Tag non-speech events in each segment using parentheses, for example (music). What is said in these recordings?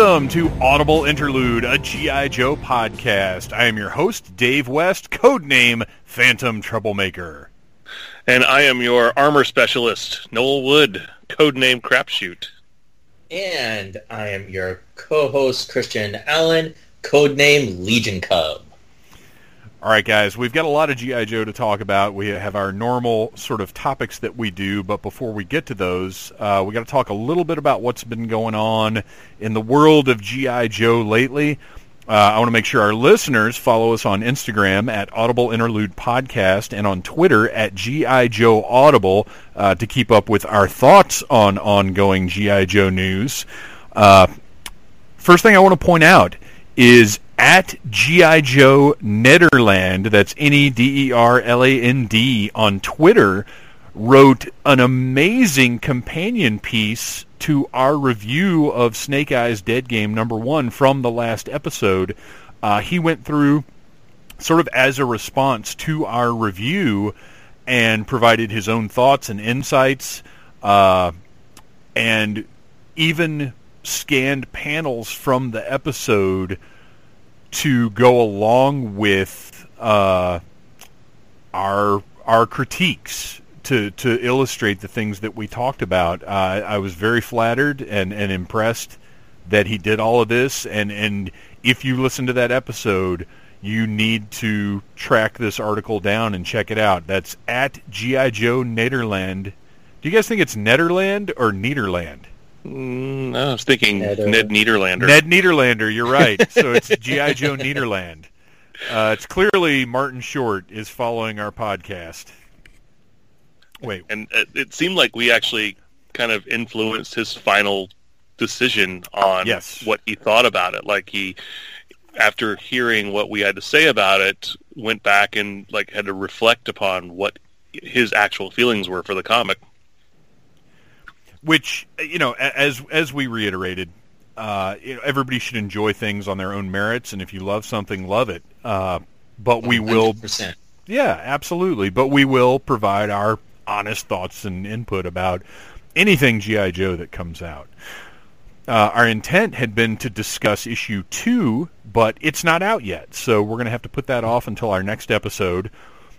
Welcome to Audible Interlude, a G.I. Joe podcast. I am your host, Dave West, codename Phantom Troublemaker. And I am your armor specialist, Noel Wood, codename Crapshoot. And I am your co-host, Christian Allen, codename Legion Cub. All right, guys, we've got a lot of G.I. Joe to talk about. We have our normal sort of topics that we do, but before we get to those, uh, we got to talk a little bit about what's been going on in the world of G.I. Joe lately. Uh, I want to make sure our listeners follow us on Instagram at Audible Interlude Podcast and on Twitter at G.I. Joe Audible uh, to keep up with our thoughts on ongoing G.I. Joe news. Uh, first thing I want to point out is at GI Joe Nederland, that's N-E-D-E-R-L-A-N-D on Twitter, wrote an amazing companion piece to our review of Snake Eyes Dead Game number one from the last episode. Uh, he went through sort of as a response to our review and provided his own thoughts and insights uh, and even scanned panels from the episode to go along with uh, our our critiques to to illustrate the things that we talked about. Uh, I was very flattered and, and impressed that he did all of this. And and if you listen to that episode, you need to track this article down and check it out. That's at GI Joe Nederland. Do you guys think it's Nederland or Nederland? Mm, I was thinking Ned, Ned Nederlander. Ned Nederlander, you're right. (laughs) so it's G.I. Joe Nederland. Uh, it's clearly Martin Short is following our podcast. Wait. And it seemed like we actually kind of influenced his final decision on yes. what he thought about it. Like he, after hearing what we had to say about it, went back and like had to reflect upon what his actual feelings were for the comic which you know, as as we reiterated, uh, you know, everybody should enjoy things on their own merits, and if you love something, love it. Uh, but we 100%. will, yeah, absolutely. But we will provide our honest thoughts and input about anything GI Joe that comes out. Uh, our intent had been to discuss issue two, but it's not out yet, so we're going to have to put that off until our next episode.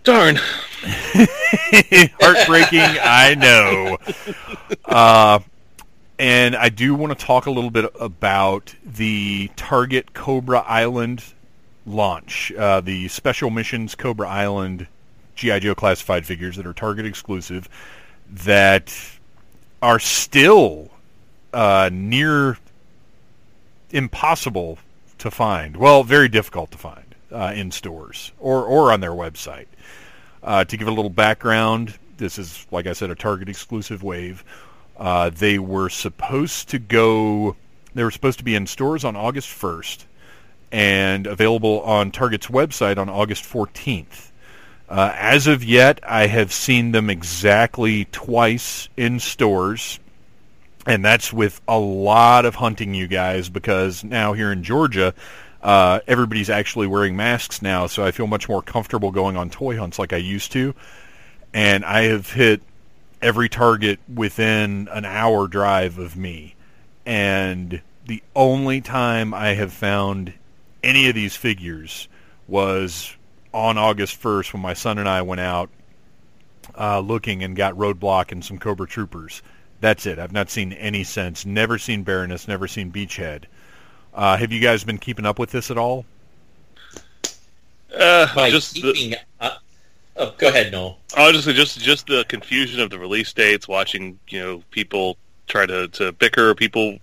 Darn. (laughs) Heartbreaking, I know. Uh, and I do want to talk a little bit about the Target Cobra Island launch, uh, the Special Missions Cobra Island GI Joe classified figures that are Target exclusive that are still uh, near impossible to find. Well, very difficult to find uh, in stores or or on their website. Uh, to give a little background, this is, like I said, a Target exclusive wave. Uh, they were supposed to go. They were supposed to be in stores on August 1st and available on Target's website on August 14th. Uh, as of yet, I have seen them exactly twice in stores, and that's with a lot of hunting, you guys, because now here in Georgia, uh, everybody's actually wearing masks now, so I feel much more comfortable going on toy hunts like I used to. And I have hit every target within an hour drive of me. And the only time I have found any of these figures was on August 1st when my son and I went out uh, looking and got Roadblock and some Cobra Troopers. That's it. I've not seen any since. Never seen Baroness. Never seen Beachhead. Uh, have you guys been keeping up with this at all? Uh, By just keeping, the, uh, oh, go ahead, Noel. Oh, just just just the confusion of the release dates. Watching, you know, people try to to bicker. People,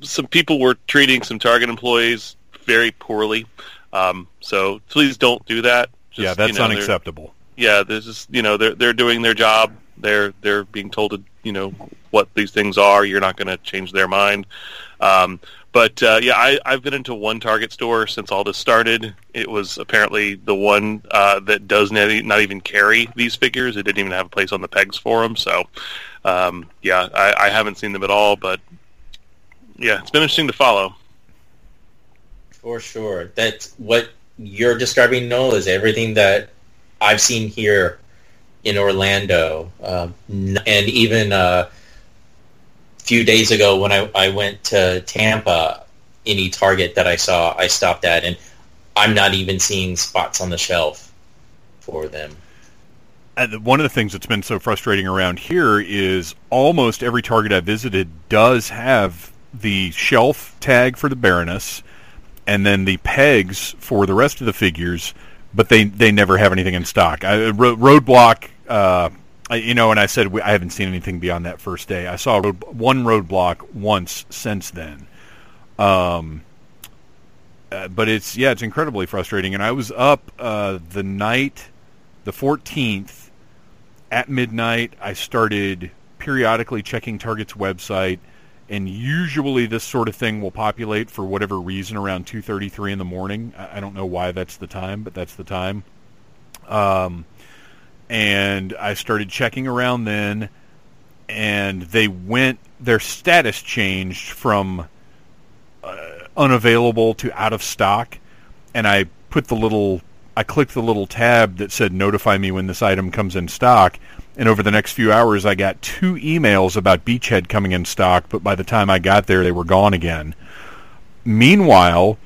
some people were treating some Target employees very poorly. Um, so please don't do that. Just, yeah, that's you know, unacceptable. Yeah, this is you know they're they're doing their job. They're they're being told to you know what these things are. You're not going to change their mind. Um, but uh, yeah, I, I've been into one Target store since all this started. It was apparently the one uh, that does not, not even carry these figures. It didn't even have a place on the pegs for them. So um, yeah, I, I haven't seen them at all. But yeah, it's been interesting to follow. For sure, that's what you're describing, Noel, is everything that I've seen here in Orlando, um, and even a few days ago when I, I went to Tampa, any Target that I saw, I stopped at, and I'm not even seeing spots on the shelf for them. And one of the things that's been so frustrating around here is almost every Target I visited does have the shelf tag for the Baroness, and then the pegs for the rest of the figures, but they they never have anything in stock. I, roadblock, uh, you know, and I said we, I haven't seen anything beyond that first day. I saw road, one roadblock once since then. Um, uh, but it's yeah, it's incredibly frustrating. And I was up uh, the night, the 14th at midnight, I started periodically checking Target's website, and usually this sort of thing will populate for whatever reason around 2:33 in the morning. I don't know why that's the time, but that's the time. Um, and I started checking around then, and they went. Their status changed from uh, unavailable to out of stock, and I put the little I clicked the little tab that said notify me when this item comes in stock. And over the next few hours, I got two emails about Beachhead coming in stock, but by the time I got there, they were gone again. Meanwhile,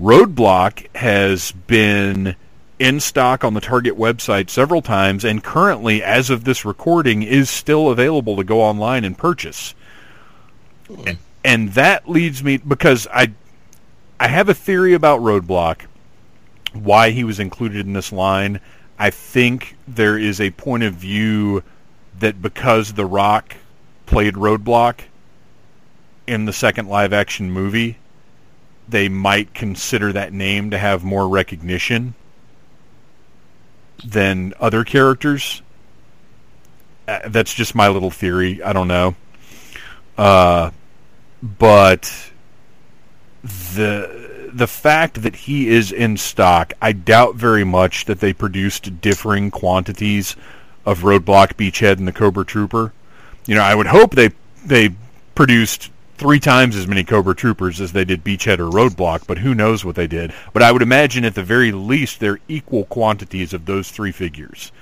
Roadblock has been in stock on the Target website several times, and currently, as of this recording, is still available to go online and purchase. Mm. And that leads me because I I have a theory about Roadblock why he was included in this line. I think there is a point of view that because The Rock played Roadblock in the second live action movie, they might consider that name to have more recognition than other characters. Uh, that's just my little theory. I don't know. Uh, but the the fact that he is in stock, I doubt very much that they produced differing quantities of Roadblock, Beachhead, and the Cobra Trooper. You know, I would hope they they produced three times as many Cobra Troopers as they did Beachhead or Roadblock, but who knows what they did. But I would imagine at the very least they're equal quantities of those three figures.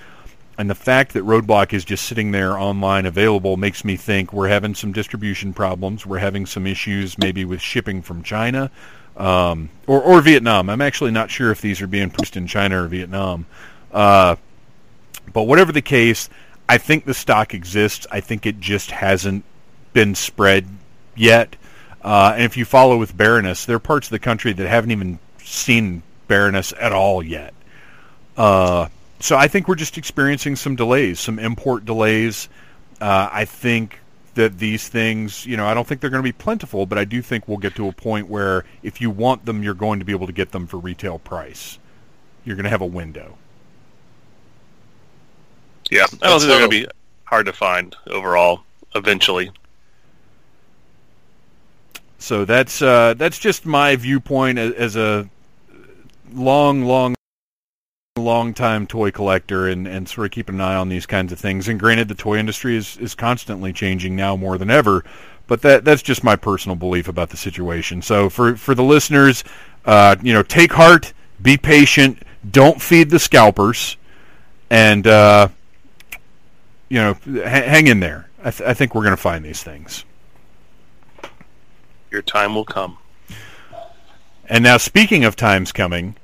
And the fact that Roadblock is just sitting there online available makes me think we're having some distribution problems. We're having some issues maybe with shipping from China um, or or Vietnam. I'm actually not sure if these are being produced in China or Vietnam. Uh, but whatever the case, I think the stock exists. I think it just hasn't been spread yet. Uh, and if you follow with Baroness, there are parts of the country that haven't even seen Baroness at all yet. Uh, so I think we're just experiencing some delays, some import delays. Uh, I think that these things, you know, I don't think they're going to be plentiful, but I do think we'll get to a point where if you want them, you're going to be able to get them for retail price. You're going to have a window. Yeah, I don't think they're going to be hard to find overall eventually. So that's uh, that's just my viewpoint as, a long, long long time toy collector and, and sort of keep an eye on these kinds of things. And granted, the toy industry is, is constantly changing now more than ever, but that that's just my personal belief about the situation. So for for the listeners, uh, you know, take heart, be patient, don't feed the scalpers, and uh, you know, ha- hang in there. I, th- I think we're going to find these things. Your time will come. And now, speaking of times coming,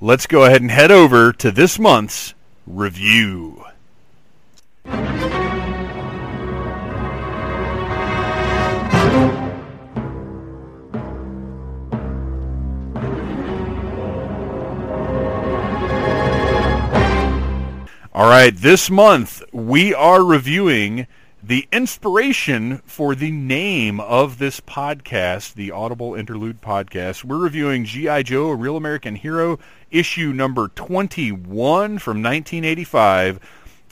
let's go ahead and head over to this month's review. All right, this month we are reviewing the inspiration for the name of this podcast, the Audible Interlude Podcast. We're reviewing G.I. Joe, A Real American Hero, issue number 21 from 1985,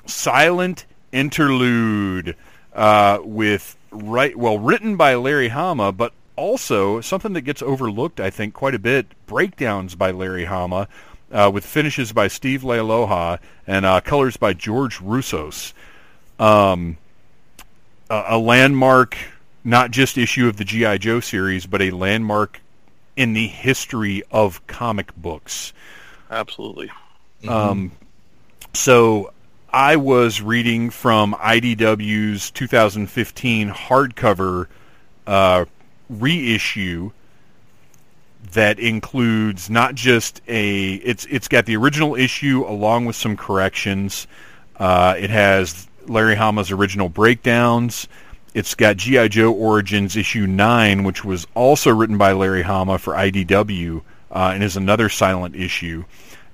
Silent Interlude, uh, with right well written by Larry Hama, but also something that gets overlooked, I think, quite a bit. Breakdowns by Larry Hama, uh, with finishes by Steve Leialoha and uh, colors by George Roussos. Um, a landmark, not just issue of the GI Joe series, but a landmark in the history of comic books. Absolutely. Mm-hmm. Um, so I was reading from IDW's 2015 hardcover uh, reissue that includes not just a it's it's got the original issue along with some corrections. Uh, it has Larry Hama's original breakdowns. It's got GI Joe Origins issue nine, which was also written by Larry Hama for IDW, uh, and is another silent issue.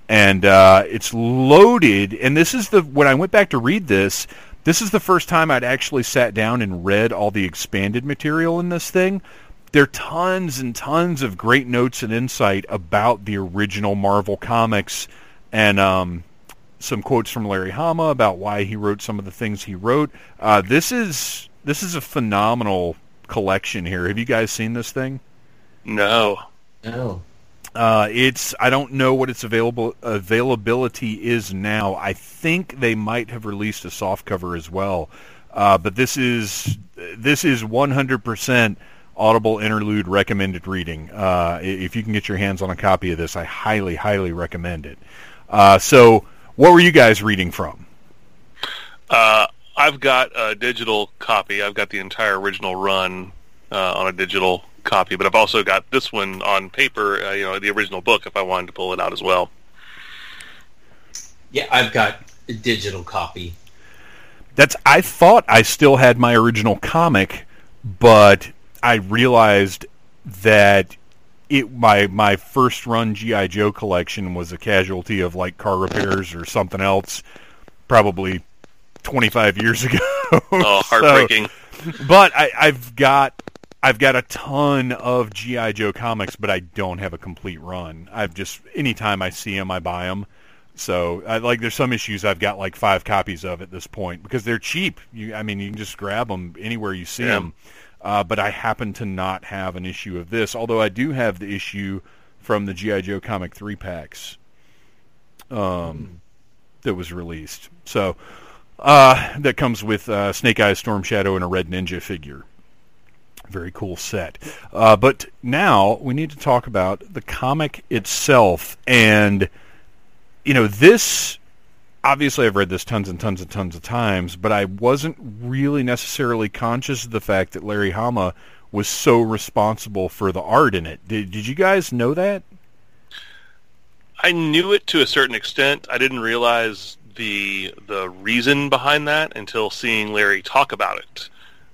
And uh, it's loaded. And this is the when I went back to read this. This is the first time I'd actually sat down and read all the expanded material in this thing there are tons and tons of great notes and insight about the original Marvel comics, and um, some quotes from Larry Hama about why he wrote some of the things he wrote. Uh, this is this is a phenomenal collection here. Have you guys seen this thing? No. No. Uh, it's I don't know what its available availability is now. I think they might have released a soft cover as well, uh, but this is this is 100 percent Audible Interlude recommended reading. Uh, if you can get your hands on a copy of this, I highly, highly recommend it. Uh, so, what were you guys reading from? Uh, I've got a digital copy. I've got the entire original run uh, on a digital copy, but I've also got this one on paper. Uh, you know, the original book. If I wanted to pull it out as well. Yeah, I've got a digital copy. That's. I thought I still had my original comic, but I realized that it my my first run GI Joe collection was a casualty of like car repairs or something else, probably 25 years ago. (laughs) Oh, (laughs) heartbreaking. so, but I, I've got I've got a ton of GI Joe comics, but I don't have a complete run. I've just anytime I see them, I buy them. So I, like, there's some issues I've got like five copies of at this point because they're cheap. You, I mean, you can just grab them anywhere you see yeah. them. Uh, but I happen to not have an issue of this, although I do have the issue from the GI Joe comic three packs um, mm. that was released. So uh, that comes with uh, Snake Eyes, Storm Shadow, and a Red Ninja figure. Very cool set. Uh, but now we need to talk about the comic itself, and you know this obviously I've read this tons and tons and tons of times, but I wasn't really necessarily conscious of the fact that Larry Hama was so responsible for the art in it. Did did you guys know that? I knew it to a certain extent. I didn't realize the the reason behind that until seeing Larry talk about it.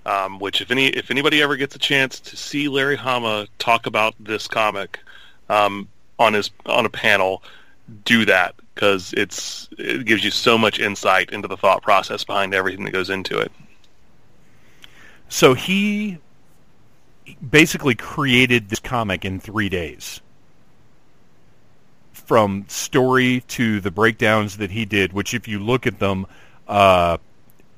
Um, which, if any if anybody ever gets a chance to see Larry Hama talk about this comic um, on his on a panel, do that because it's it gives you so much insight into the thought process behind everything that goes into it. So he basically created this comic in three days, from story to the breakdowns that he did, which, if you look at them, uh,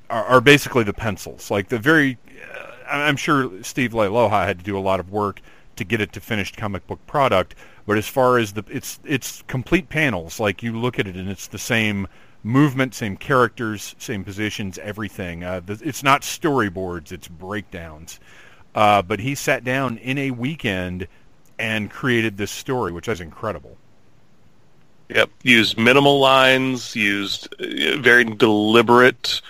are, are, basically the pencils. Like the very, uh, I'm sure Steve Leialoha had to do a lot of work to get it to finished comic book product but as far as the it's it's complete panels, like you look at it and it's the same movement, same characters, same positions, everything. Uh, the, it's not storyboards; it's breakdowns. Uh, but he sat down in a weekend and created this story, which is incredible. Yep, used minimal lines, used uh, very deliberate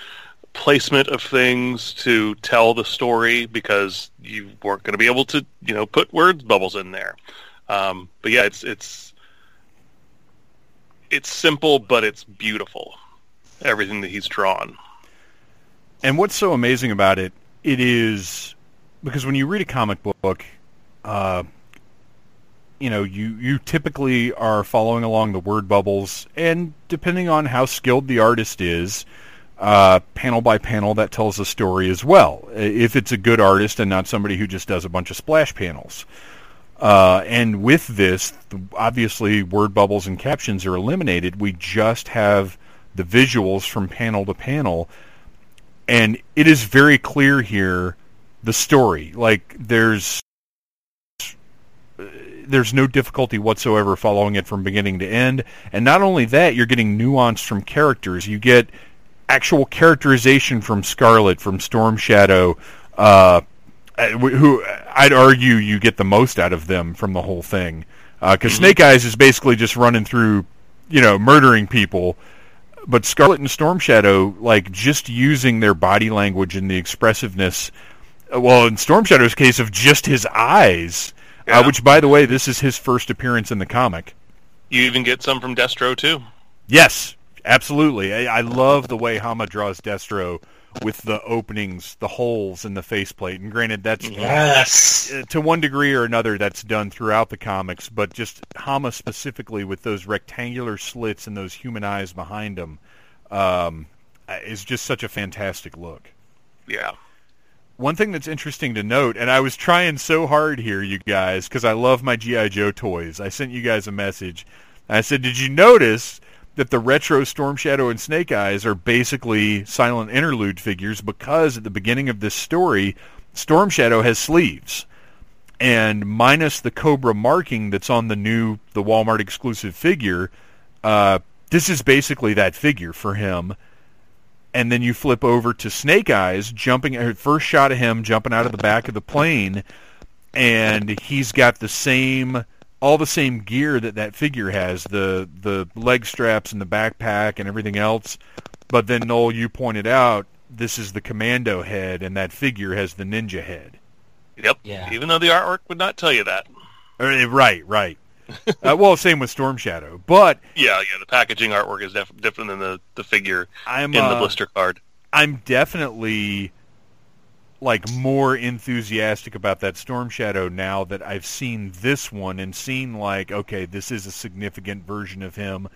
placement of things to tell the story because you weren't going to be able to, you know, put words bubbles in there. Um, but yeah, it's it's it's simple, but it's beautiful. Everything that he's drawn. And what's so amazing about it, it is because when you read a comic book, uh, you know, you, you typically are following along the word bubbles, and depending on how skilled the artist is, uh, panel by panel, that tells a story as well. If it's a good artist and not somebody who just does a bunch of splash panels. Uh, and with this, obviously, word bubbles and captions are eliminated. We just have the visuals from panel to panel, and it is very clear here the story. Like there's there's no difficulty whatsoever following it from beginning to end. And not only that, you're getting nuance from characters. You get actual characterization from Scarlet, from Storm Shadow, uh, uh, who I'd argue you get the most out of them from the whole thing. Because uh, mm-hmm. Snake Eyes is basically just running through, you know, murdering people, but Scarlet and Storm Shadow, like just using their body language and the expressiveness. uh, Well, in Storm Shadow's case, of just his eyes, Yeah. uh, which, by the way, this is his first appearance in the comic. You even get some from Destro too. Yes, absolutely. I, I love the way Hama draws Destro with the openings, the holes in the faceplate. And granted, that's Yes. uh, to one degree or another that's done throughout the comics, but just Hama specifically with those rectangular slits and those human eyes behind him um, uh, is just such a fantastic look. Yeah. One thing that's interesting to note, and I was trying so hard here, you guys, because I love my GI Joe toys. I sent you guys a message. I said, "Did you notice that the retro Storm Shadow and Snake Eyes are basically silent interlude figures? Because at the beginning of this story, Storm Shadow has sleeves, and minus the Cobra marking that's on the new, the Walmart exclusive figure, uh, this is basically that figure for him." and then you flip over to Snake Eyes jumping uh, first shot of him jumping out of the back of the plane and he's got the same all the same gear that that figure has the the leg straps and the backpack and everything else but then Noel you pointed out this is the commando head and that figure has the ninja head Yep. Yeah. Even though the artwork would not tell you that. Uh, right right uh, well same with Storm Shadow but (laughs) Yeah, yeah. The packaging artwork is def- different than the, the figure I'm in the uh, blister card. I'm definitely like more enthusiastic about that Storm Shadow now that I've seen this one and seen like okay, this is a significant version of him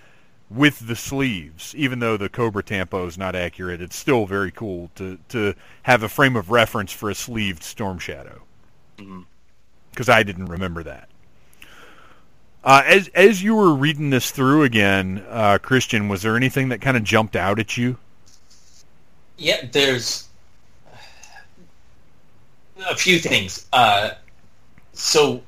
with the sleeves. Even though the Cobra Tampo is not accurate, it's still very cool to to have a frame of reference for a sleeved Storm Shadow. Because I didn't remember that. Uh, as as you were reading this through again, uh, Christian, was there anything that kind of jumped out at you? Yeah, there's a few things. Uh, so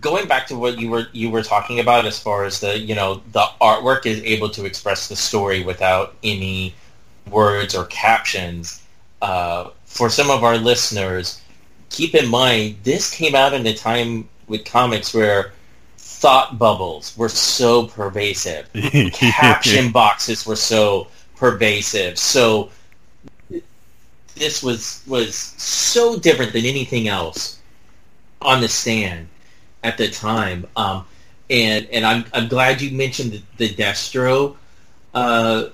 going back to what you were you were talking about as far as the you know the artwork is able to express the story without any words or captions. Uh, for some of our listeners, keep in mind this came out in a time with comics where thought bubbles were so pervasive (laughs) caption boxes were so pervasive. So this was was so different than anything else on the stand at the time. Um, and and I'm I'm glad you mentioned the, Destro uh,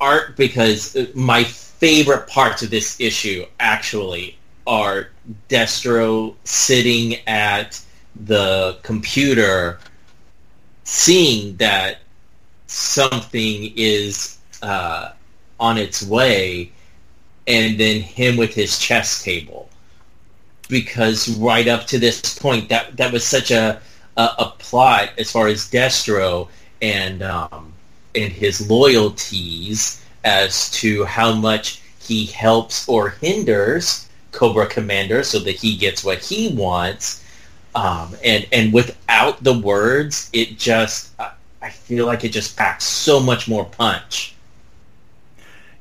art because my favorite parts of this issue actually are Destro sitting at the computer seeing that something is uh, on its way and then him with his chess table. Because right up to this point that that was such a a, a plot as far as Destro and um, and his loyalties as to how much he helps or hinders Cobra Commander so that he gets what he wants. Um, and and without the words it just I, I feel like it just packs so much more punch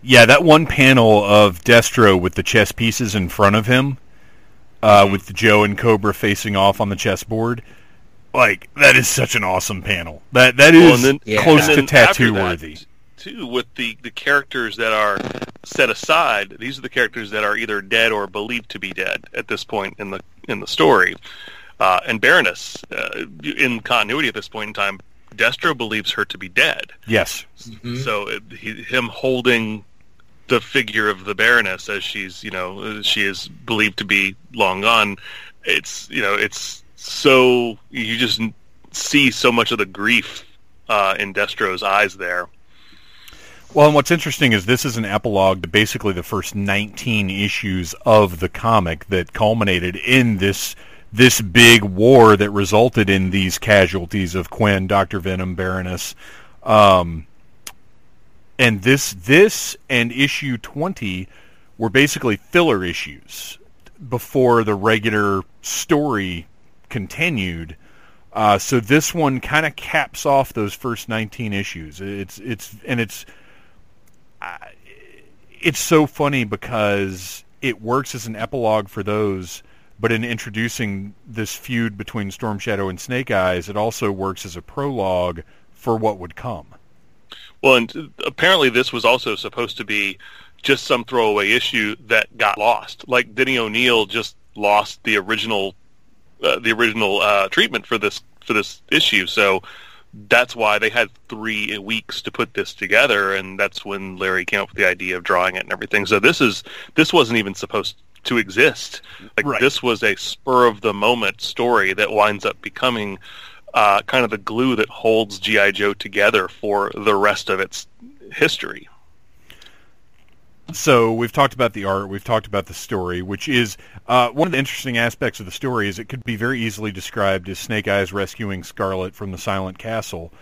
Yeah, that one panel of Destro with the chess pieces in front of him, uh, with Joe and Cobra facing off on the chessboard, like that is such an awesome panel. That that Well, then- Yeah. close and to then after tattoo that, worthy. Too, with the, the characters that are set aside, these are the characters that are either dead or believed to be dead at this point in the in the story. Uh, and Baroness, uh, in continuity at this point in time, Destro believes her to be dead. Yes, So it, he, him holding the figure of the Baroness as she's, you know, she is believed to be long gone. It's, you know, it's so you just see so much of the grief uh, in Destro's eyes there. Well, and what's interesting is this is an epilogue to basically the first 19 issues of the comic that culminated in this this big war that resulted in these casualties of Kwinn, Doctor Venom, Baroness, um, and this this and issue 20 were basically filler issues before the regular story continued. Uh, so this one kind of caps off those first 19 issues. It's it's and it's it's so funny because it works as an epilogue for those, but in introducing this feud between Storm Shadow and Snake Eyes, it also works as a prologue for what would come. Well, and apparently this was also supposed to be just some throwaway issue that got lost. Like Denny O'Neil just lost the original uh, the original uh, treatment for this for this issue. So that's why they had three weeks to put this together, and that's when Larry came up with the idea of drawing it and everything. So this is this wasn't even supposed to exist. Like Right. this was a spur of the moment story that winds up becoming uh, kind of the glue that holds GI Joe together for the rest of its history. So we've talked about the art, we've talked about the story, which is uh, one of the interesting aspects of the story is it could be very easily described as Snake Eyes rescuing Scarlet from the Silent Castle,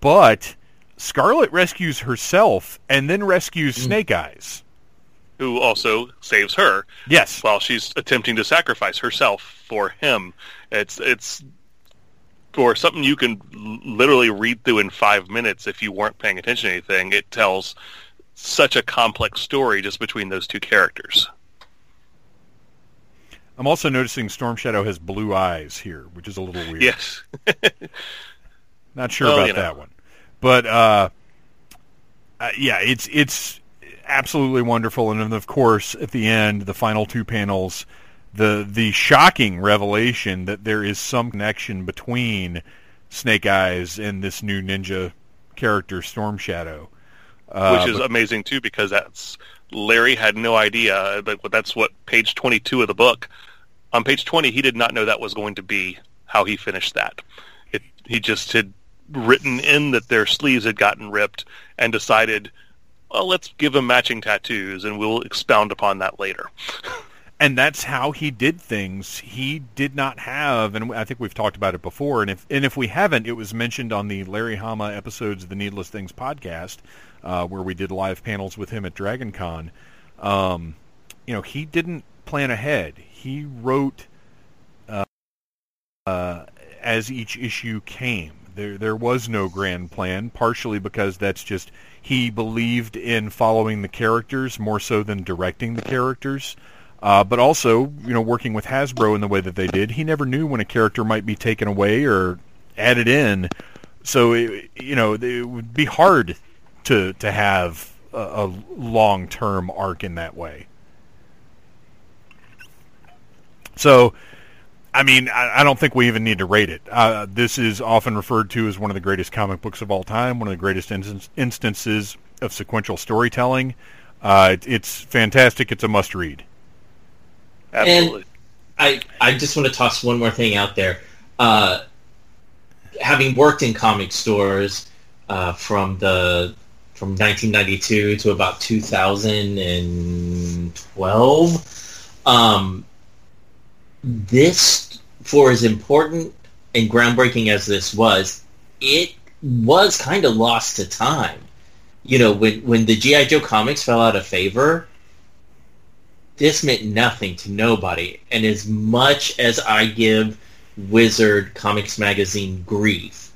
but Scarlet rescues herself and then rescues Snake Eyes. Who also saves her Yes, while she's attempting to sacrifice herself for him. It's it's or something you can literally read through in five minutes if you weren't paying attention to anything. It tells such a complex story just between those two characters. I'm also noticing Storm Shadow has blue eyes here, which is a little weird. Yes, (laughs) Not sure Well, about you know. that one, but uh, uh, yeah, it's it's absolutely wonderful. And then, of course, at the end, the final two panels, the the shocking revelation that there is some connection between Snake Eyes and this new ninja character, Storm Shadow. Uh, which is but- amazing too because that's Larry had no idea. Like that's what page twenty-two of the book. On page twenty, he did not know that was going to be how he finished that. It, he just had written in that their sleeves had gotten ripped and decided, well, let's give them matching tattoos, and we'll expound upon that later. (laughs) and that's how he did things. He did not have, and I think we've talked about it before. And if and if we haven't, it was mentioned on the Larry Hama episodes of the Needless Things podcast, uh, where we did live panels with him at Dragon Con. Um, you know, he didn't plan ahead. He wrote uh, uh, as each issue came. There there was no grand plan, partially because that's just he believed in following the characters more so than directing the characters. Uh, but also, you know, working with Hasbro in the way that they did, he never knew when a character might be taken away or added in. So, it, you know, it would be hard to to have a, a long term arc in that way. So, I mean, I, I don't think we even need to rate it. Uh, this is often referred to as one of the greatest comic books of all time, one of the greatest instance, instances of sequential storytelling. Uh, it, it's fantastic. It's a must read. Absolutely. I I just want to toss one more thing out there. Uh, having worked in comic stores uh, from the from 1992 to about 2012, um, this for as important and groundbreaking as this was, it was kind of lost to time. You know, when when the GI Joe comics fell out of favor, this meant nothing to nobody. And as much as I give Wizard Comics Magazine grief,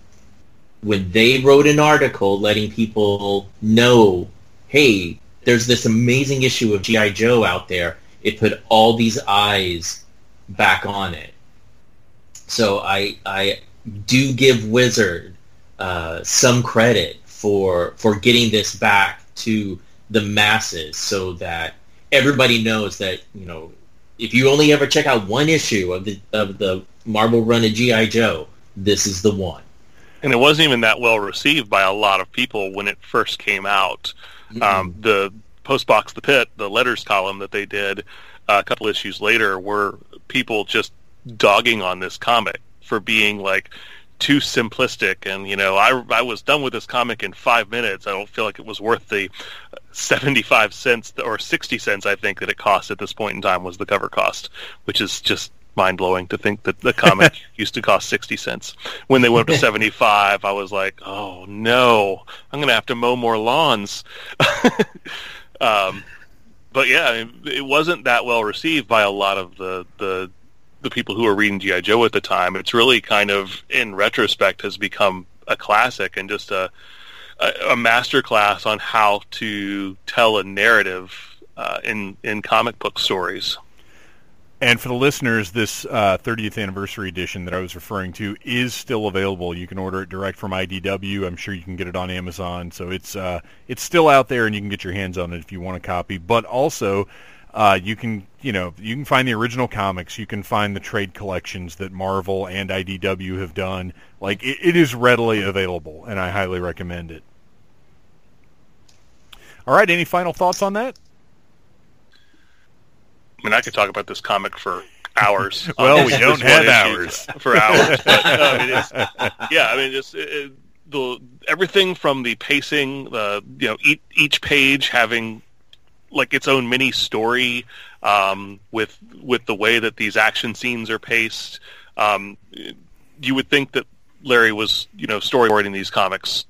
when they wrote an article letting people know, hey, there's this amazing issue of G.I. Joe out there, it put all these eyes back on it. So I, I do give Wizard uh, some credit for for getting this back to the masses so that everybody knows that you know if you only ever check out one issue of the of the Marvel run of GI Joe, this is the one. and it wasn't even that well received by a lot of people when it first came out. Um, the Postbox the Pit, the letters column that they did uh, a couple issues later, were people just dogging on this comic for being like too simplistic. And you know, I I was done with this comic in five minutes. I don't feel like it was worth the seventy-five cents or sixty cents I think that it cost at this point in time was the cover cost, which is just mind blowing to think that the comic (laughs) used to cost 60 cents. When they went up to (laughs) 75, I was like, oh no, I'm going to have to mow more lawns. (laughs) um, but yeah, it wasn't that well received by a lot of the, the, the people who were reading G.I. Joe at the time. It's really kind of, in retrospect, has become a classic and just a, a, a master class on how to tell a narrative uh, in, in comic book stories. And for the listeners, this uh, 30th anniversary edition that I was referring to is still available. You can order it direct from IDW. I'm sure you can get it on Amazon. So it's uh, it's still out there, and you can get your hands on it if you want a copy. But also, uh, you can you know you can find the original comics. You can find the trade collections that Marvel and IDW have done. Like it, it is readily available, and I highly recommend it. All right. Any final thoughts on that? I mean, I could talk about this comic for hours. (laughs) well, we don't have hours for hours. But, (laughs) no, yeah, I mean, just the everything from the pacing, the you know, each, each page having like its own mini story um, with with the way that these action scenes are paced. Um, you would think that Larry was, you know, storyboarding these comics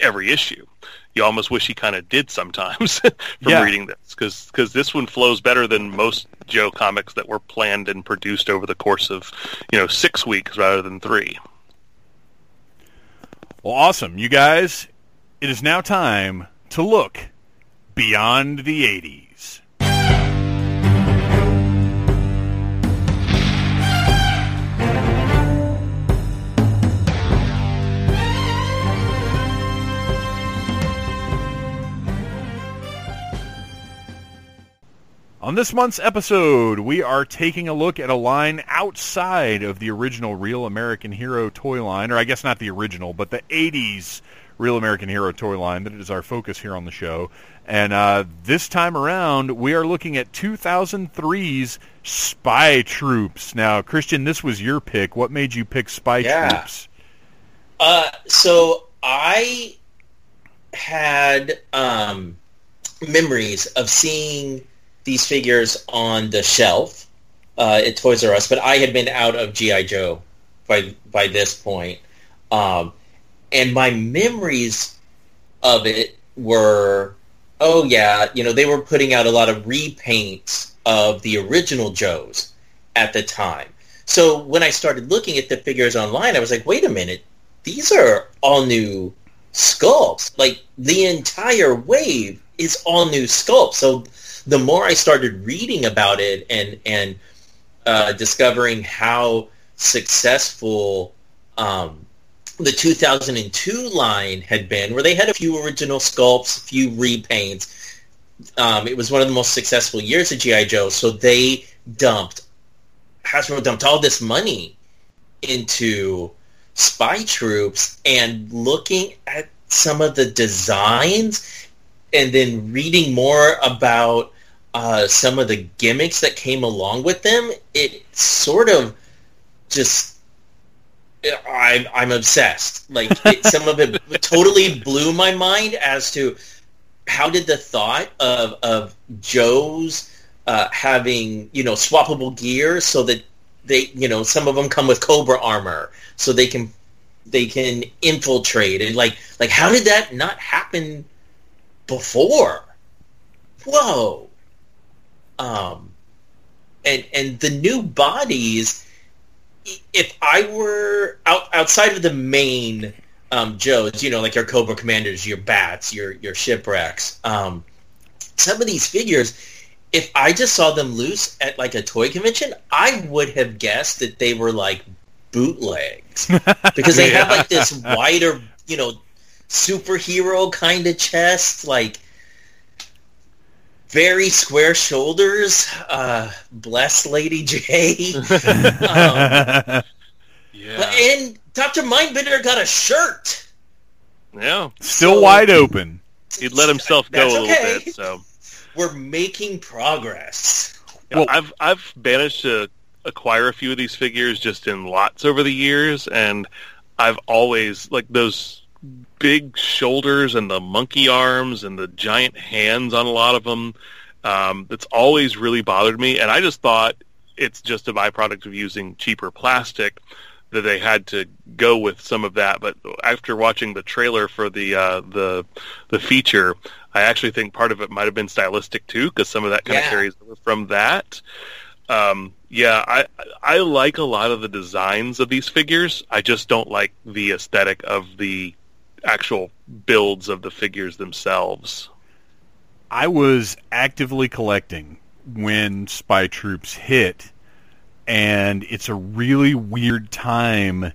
every issue you almost wish he kind of did sometimes (laughs) from yeah. reading this because because this one flows better than most Joe comics that were planned and produced over the course of you know six weeks rather than three. Well, awesome, you guys! It is now time to look beyond the '80s. On this month's episode, we are taking a look at a line outside of the original Real American Hero toy line, or I guess not the original, but the 80s Real American Hero toy line that is our focus here on the show. And uh, this time around, we are looking at 2003's Spy Troops. Now, Christian, this was your pick. What made you pick Spy yeah. Troops? Uh, so I had um, memories of seeing these figures on the shelf uh, at Toys R Us, but I had been out of GI Joe by by this point, um, and my memories of it were, oh yeah, you know they were putting out a lot of repaints of the original Joes at the time. So when I started looking at the figures online, I was like, wait a minute, these are all new sculpts. Like the entire wave is all new sculpts. So the more I started reading about it and and uh, discovering how successful um, the 2002 line had been, where they had a few original sculpts, a few repaints. Um, it was one of the most successful years of GI Joe, so they dumped Hasbro dumped all this money into spy troops and looking at some of the designs and then reading more about uh, some of the gimmicks that came along with them, it sort of just I'm I'm obsessed. Like it, some of it totally blew my mind as to how did the thought of of Joe's uh, having you know swappable gear so that they you know some of them come with Cobra armor so they can they can infiltrate and like like how did that not happen before? Whoa. Um, and and the new bodies, if I were out, outside of the main um, Joes, you know, like your Cobra Commanders, your Bats, your your Shipwrecks, um, some of these figures, if I just saw them loose at like a toy convention, I would have guessed that they were like bootlegs (laughs) because they yeah. have like this wider, you know, superhero kind of chest, like very square shoulders. Uh, bless Lady J. um, yeah. And Dr. Mindbender got a shirt. Yeah. Still so, wide open. He'd let himself go a little okay. bit, so we're making progress. Yeah, well, I've I've managed to acquire a few of these figures just in lots over the years and I've always like those big shoulders and the monkey arms and the giant hands on a lot of them. Um, that's always really bothered me, and I just thought it's just a byproduct of using cheaper plastic that they had to go with some of that. But after watching the trailer for the uh, the the feature, I actually think part of it might have been stylistic too, because some of that kind yeah. of carries over from that. Um, yeah, I I like a lot of the designs of these figures. I just don't like the aesthetic of the actual builds of the figures themselves. I was actively collecting when Spy Troops hit, and it's a really weird time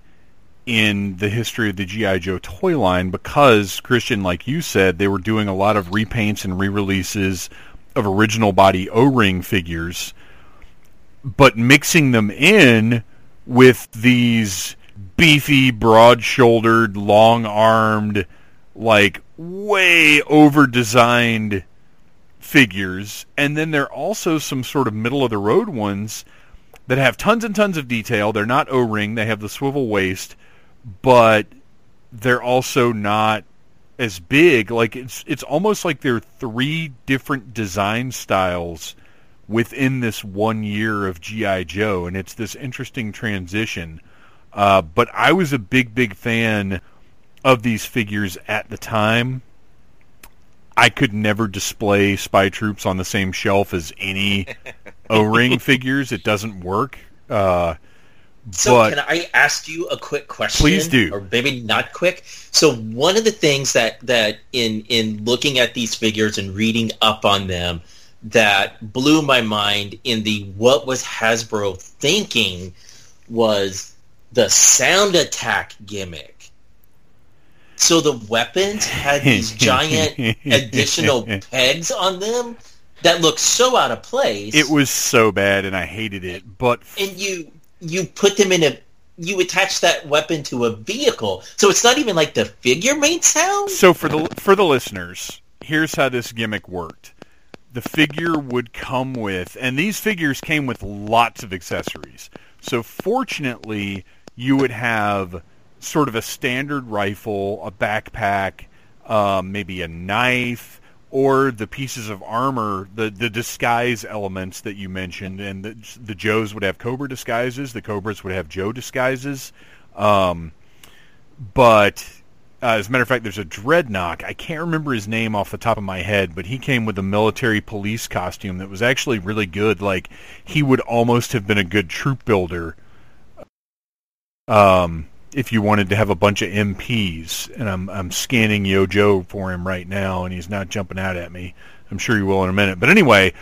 in the history of the GI Joe toy line because Christian, like you said, they were doing a lot of repaints and re-releases of original body O-ring figures, but mixing them in with these beefy, broad-shouldered, long-armed, like way over-designed figures, and then there are also some sort of middle-of-the-road ones that have tons and tons of detail. They're not O-ring; they have the swivel waist, but they're also not as big. Like it's it's almost like there are three different design styles within this one year of GI Joe, and it's this interesting transition. Uh, but I was a big big fan of these figures at the time. I could never display Spy Troops on the same shelf as any (laughs) O-ring figures. It doesn't work. Uh, So but can I ask you a quick question? Please do. Or maybe not quick. So one of the things that, that in, in looking at these figures and reading up on them that blew my mind in the what was Hasbro thinking was the sound attack gimmick. So the weapons had these (laughs) giant additional pegs on them that looked so out of place. it was so bad, and I hated it. But and you you put them in a you attach that weapon to a vehicle, so it's not even like the figure made sound. So for the for the listeners, here's how this gimmick worked. The figure would come with, and these figures came with lots of accessories. So fortunately, you would have sort of a standard rifle, a backpack, um, maybe a knife, or the pieces of armor, the the disguise elements that you mentioned, and the, the Joes would have Cobra disguises, the Cobras would have Joe disguises. Um, but uh, as a matter of fact, there's a Dreadnought. I can't remember his name off the top of my head, but he came with a military police costume that was actually really good. Like he would almost have been a good troop builder. Um, if you wanted to have a bunch of MPs, and I'm I'm scanning Yojoe for him right now, and he's not jumping out at me. I'm sure he will in a minute. But anyway,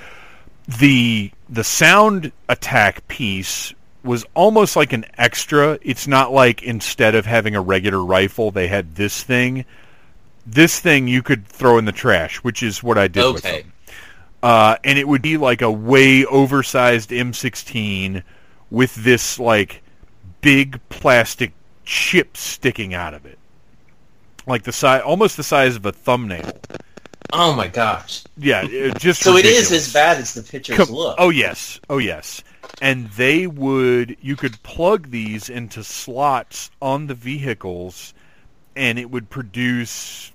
the the sound attack piece was almost like an extra. It's not like instead of having a regular rifle, they had this thing. This thing you could throw in the trash, which is what I did with Okay. them. Uh, and it would be like a way oversized M16 with this like big plastic chip sticking out of it, like the size, almost the size of a thumbnail. Oh my gosh! Yeah, it, just So it ridiculous. is as bad as the pictures Com- look. Oh yes, oh yes. And they would you could plug these into slots on the vehicles, and it would produce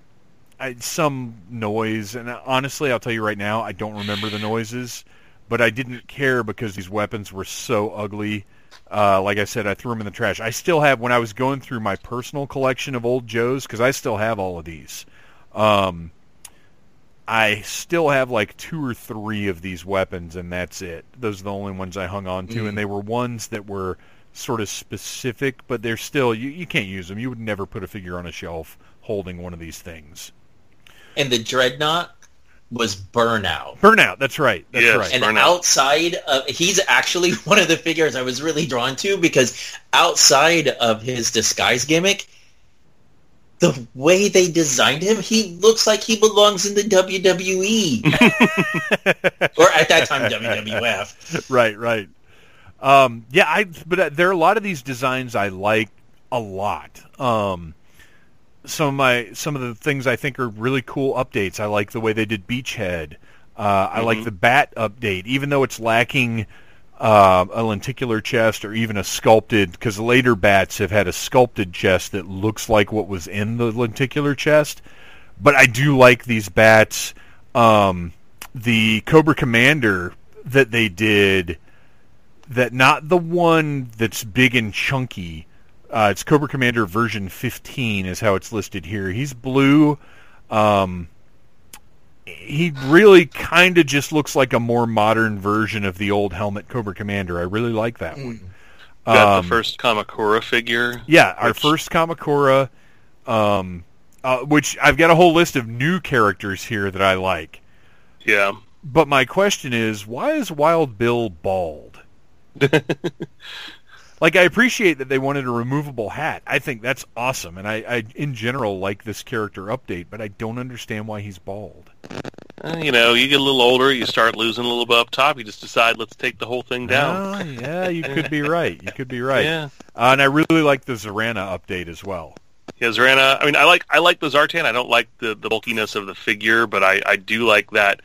uh, some noise. And honestly, I'll tell you right now, I don't remember the noises, but I didn't care because these weapons were so ugly. Uh, like I said, I threw them in the trash. I still have when I was going through my personal collection of old Joes because I still have all of these. Um, I still have like two or three of these weapons, and that's it. Those are the only ones I hung on to, and they were ones that were sort of specific, but they're still you, you can't use them. You would never put a figure on a shelf holding one of these things. And the dreadnought was burnout. Burnout. That's right. That's Yes. right. And Burnout. outside of he's actually (laughs) one of the figures I was really drawn to because outside of his disguise gimmick, the way they designed him, he looks like he belongs in the WWE. (laughs) or at that time WWF. (laughs) right, right. Um, yeah, I but uh, there are a lot of these designs I like a lot. Um, some of my some of the things I think are really cool updates. I like the way they did Beachhead. Uh, I like the Bat update, even though it's lacking uh, a lenticular chest or even a sculpted. Because later bats have had a sculpted chest that looks like what was in the lenticular chest. But I do like these bats. Um, the Cobra Commander that they did that not the one that's big and chunky. Uh, it's Cobra Commander version 15 is how it's listed here. He's blue. Um, he really kind of just looks like a more modern version of the old helmet Cobra Commander. I really like that one. Got Um, the first Kamakura figure. yeah, our which- first Kamakura, um, uh, which I've got a whole list of new characters here that I like. Yeah. But my question is, why is Wild Bill bald? (laughs) like I appreciate that they wanted a removable hat. I think that's awesome, and I, I in general like this character update, but I don't understand why he's bald. Uh, you know, you get a little older, you start losing a little bit up top. You just decide, let's take the whole thing down. Oh, yeah, you could be (laughs) right. You could be right. Yeah. Uh, and I really like the Zarana update as well. Yeah, Zarana. I mean, I like I like the Zartan. I don't like the, the bulkiness of the figure, but I, I do like that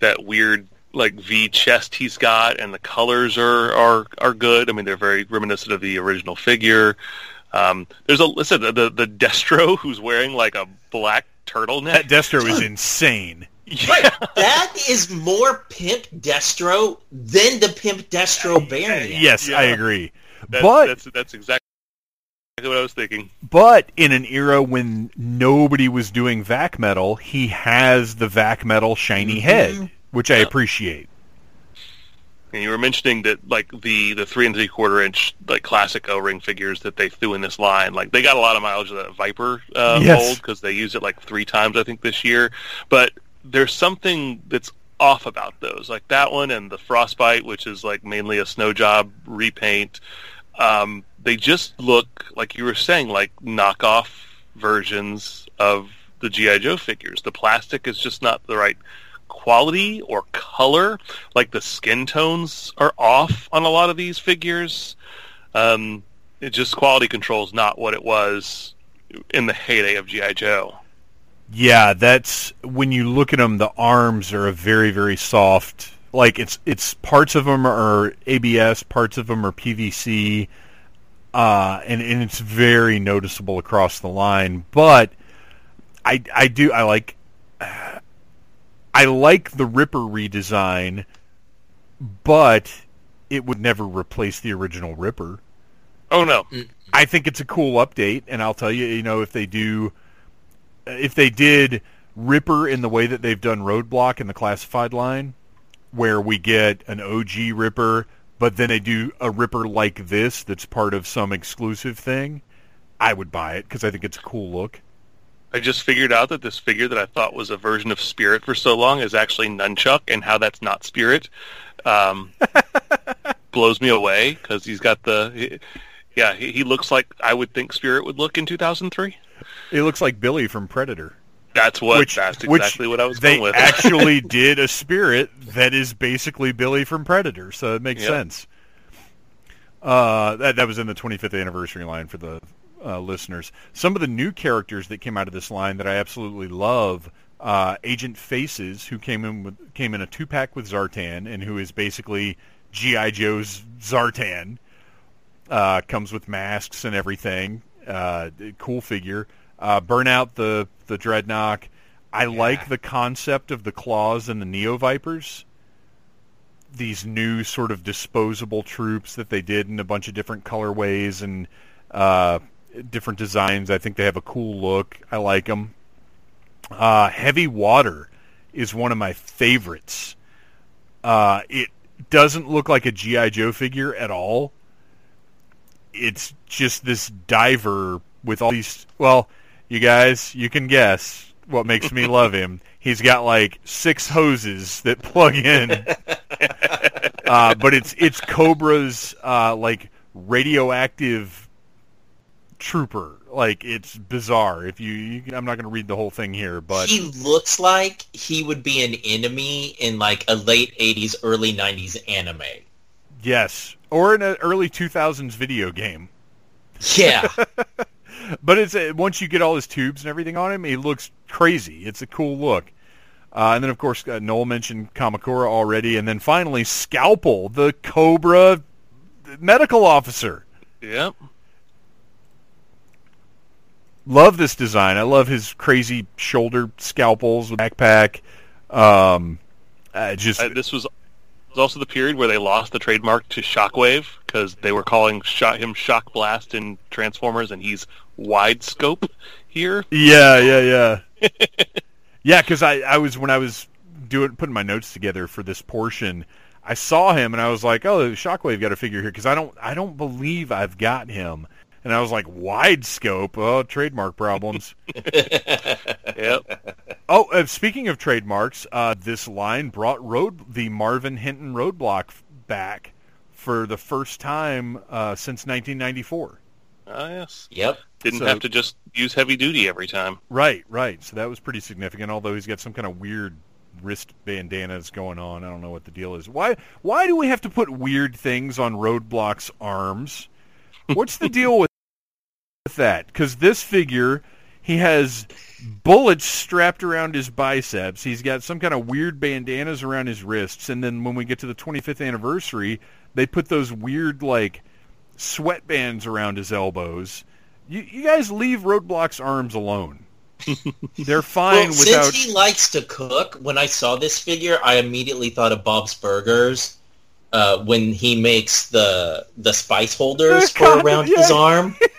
that weird like V chest he's got, and the colors are are are good. I mean, they're very reminiscent of the original figure. Um, there's a listen the, the the Destro (laughs) who's wearing like a black turtleneck. That Destro is insane. Right. That is more Pimp Destro than the Pimp Destro variant. Yes, Yeah. I agree. That- but that's that's exactly what I was thinking. but in an era when nobody was doing vac metal, he has the vac metal shiny head, which I appreciate. And you were mentioning that like the the three and three quarter inch like classic O ring figures that they threw in this line, like they got a lot of mileage of that Viper uh, Yes. mold because they used it like three times I think this year. But there's something that's off about those, like that one and the Frostbite, which is like mainly a snow job repaint. Um, they just look like you were saying, like knockoff versions of the GI Joe figures. The plastic is just not the right quality or color. Like the skin tones are off on a lot of these figures. Um, it just quality control is not what it was in the heyday of GI Joe. Yeah, that's when you look at them. The arms are a very, very soft. Like it's it's parts of them are ABS, parts of them are PVC, uh, and and it's very noticeable across the line. But I I do I like I like the Ripper redesign, but it would never replace the original Ripper. Oh no, I think it's a cool update, and I'll tell you, you know, if they do, uh, if they did Ripper in the way that they've done Roadblock in the classified line, where we get an OG Ripper, but then they do a Ripper like this that's part of some exclusive thing, I would buy it because I think it's a cool look. I just figured out that this figure that I thought was a version of Spirit for so long is actually Nunchuck, and how that's not Spirit um, (laughs) blows me away because he's got the. Yeah, he, he looks like I would think Spirit would look in 2003. It looks like Billy from Predator. That's what. which, that's which exactly what I was they going with. actually (laughs) did a spirit that is basically Billy from Predator, so it makes Yep. sense. Uh, that that was in the 25th anniversary line for the uh, listeners. Some of the new characters that came out of this line that I absolutely love. Uh, Agent Faces, who came in with, came in a two pack with Zartan, and who is basically GI Joe's Zartan. Uh, comes with masks and everything. Uh, cool figure. Uh, Burnout the the Dreadnought. I like the concept of the claws and the Neo Vipers. These new sort of disposable troops that they did in a bunch of different colorways and uh, different designs. I think they have a cool look. I like them. Uh, Heavy Water is one of my favorites. Uh, it doesn't look like a GI Joe figure at all. It's just this diver with all these. Well, you guys, you can guess what makes me (laughs) love him. He's got like six hoses that (laughs) plug in, (laughs) uh, but it's it's Cobra's uh, like radioactive trooper. Like it's bizarre. If you, you I'm not going to read the whole thing here, but he looks like he would be an enemy in like a late 80s, early 90s anime. yes, or in an early 2000s video game. Yeah. (laughs) But it's uh, once you get all his tubes and everything on him, he looks crazy. It's a cool look. Uh, and then, of course, uh, Noel mentioned Kamakura already, and then finally Scalpel, the Cobra medical officer. Yep. Love this design. I love his crazy shoulder scalpels with backpack. Um, uh, just Uh, this was was also the period where they lost the trademark to Shockwave because they were calling shot him Shock Blast in Transformers, and he's wide scope here. Yeah, yeah, yeah. (laughs) yeah, because I, I was when I was doing putting my notes together for this portion, I saw him and I was like, oh, Shockwave got a figure here because I don't I don't believe I've got him. And I was like, wide scope, oh, trademark problems. (laughs) Yep. oh, uh, speaking of trademarks, uh, this line brought road the Marvin Hinton roadblock back for the first time uh, since 1994. Ah, yes. Yep. Didn't So- have to just use heavy duty every time. Right, right. So that was pretty significant. Although he's got some kind of weird wrist bandanas going on. I don't know what the deal is. Why? Why do we have to put weird things on Roadblock's arms? What's the (laughs) deal with with that? Because this figure, he has bullets strapped around his biceps. He's got some kind of weird bandanas around his wrists, and then when we get to the 25th anniversary, they put those weird like sweatbands around his elbows. You, you guys leave Roadblock's arms alone. (laughs) They're fine well, without. since he likes to cook, when I saw this figure, I immediately thought of Bob's Burgers uh, when he makes the the spice holders (laughs) for God, around his arm. (laughs)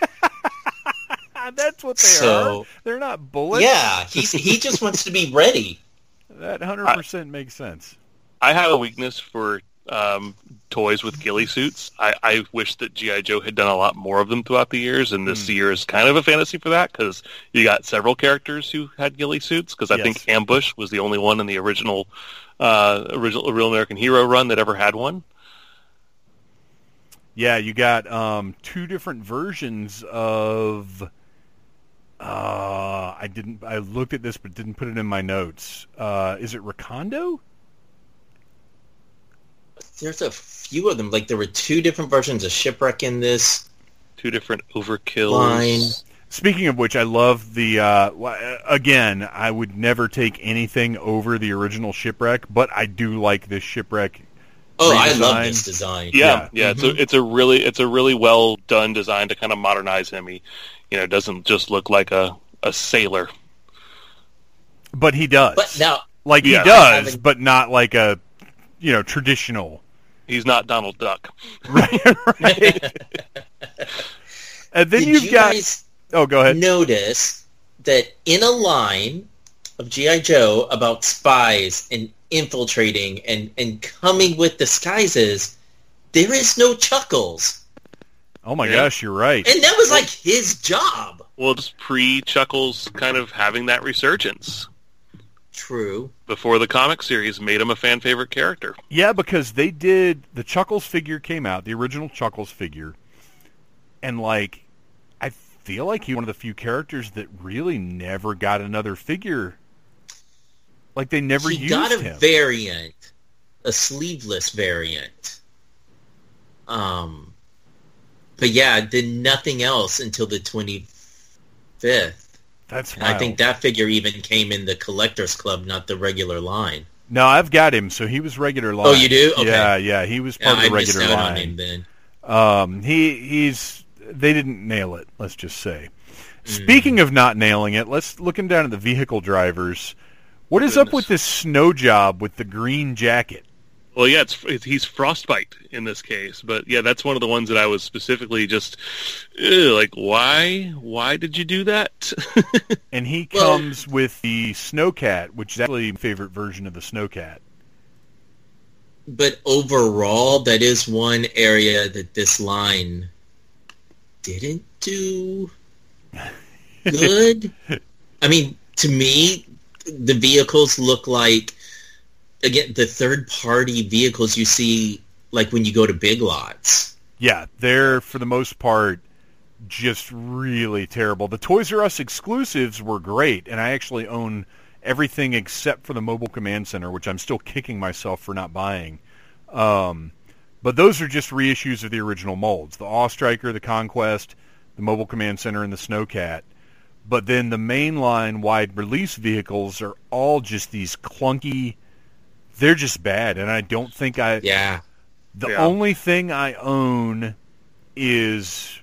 That's what they So- are. They're not bullets. Yeah, he's he just wants to be ready. (laughs) That 100% makes sense. I have a weakness for um, toys with ghillie suits. I, I wish that GI Joe had done a lot more of them throughout the years, and this Hmm. year is kind of a fantasy for that because you got several characters who had ghillie suits. Because I Yes. think Ambush was the only one in the original uh, original Real American Hero run that ever had one. Yeah, you got um, two different versions of. Uh, I didn't. I looked at this, but didn't put it in my notes. Uh, is it Recondo? There's a few of them. Like there were two different versions of Shipwreck in this Two different overkills. line. Speaking of which, I love the. Uh, again, I would never take anything over the original shipwreck, but I do like this shipwreck. Oh, I love this design. Yeah, yeah, it's Mhm. a it's a really it's a really well done design to kind of modernize him. He, you know, doesn't just look like a a sailor. But he does. But now, like Yeah. he does, Having- but not like a, you know, traditional. He's not Donald Duck. (laughs) Right. right. and then did you've you got. guys oh, go ahead. notice that in a line of GI Joe about spies and infiltrating and and coming with disguises, there is no Chuckles, Oh my Yeah. gosh, you're right. and that was like his job. Well, it's pre Chuckles kind of having that resurgence True. before the comic series made him a fan favorite character. Yeah, because they did the Chuckles figure came out, the original Chuckles figure, and like I feel like he's one of the few characters that really never got another figure. Like they never he used got a him. variant, a sleeveless variant. Um, but yeah, did nothing else until the twenty fifth. That's I think that figure even came in the collectors club, not the regular line. no, I've got him, so he was regular line. Oh, you do? Okay. Yeah, yeah, he was Yeah, part I of the missed regular out on line. him then. Um, he he's they didn't nail it. Let's just say. Mm. Speaking of not nailing it, let's looking down at the vehicle drivers. What is up with this snow job with the green jacket? Well, yeah, it's, it's he's frostbite in this case, but yeah, that's one of the ones that I was specifically just like, why? Why did you do that? (laughs) And he Well- comes with the Snowcat, which is actually my favorite version of the Snowcat. But overall, that is one area that this line didn't do (laughs) good. I mean, to me, the vehicles look like again the third party vehicles you see like when you go to big lots. Yeah, they're for the most part just really terrible. The Toys R Us exclusives were great, and I actually own everything except for the Mobile Command Center, which I'm still kicking myself for not buying. Um, but those are just reissues of the original molds: the AWE Striker, the Conquest, the Mobile Command Center, and the Snowcat. But then the mainline wide release vehicles are all just these clunky. They're just bad, and I don't think I. Yeah. The Yeah. only thing I own is,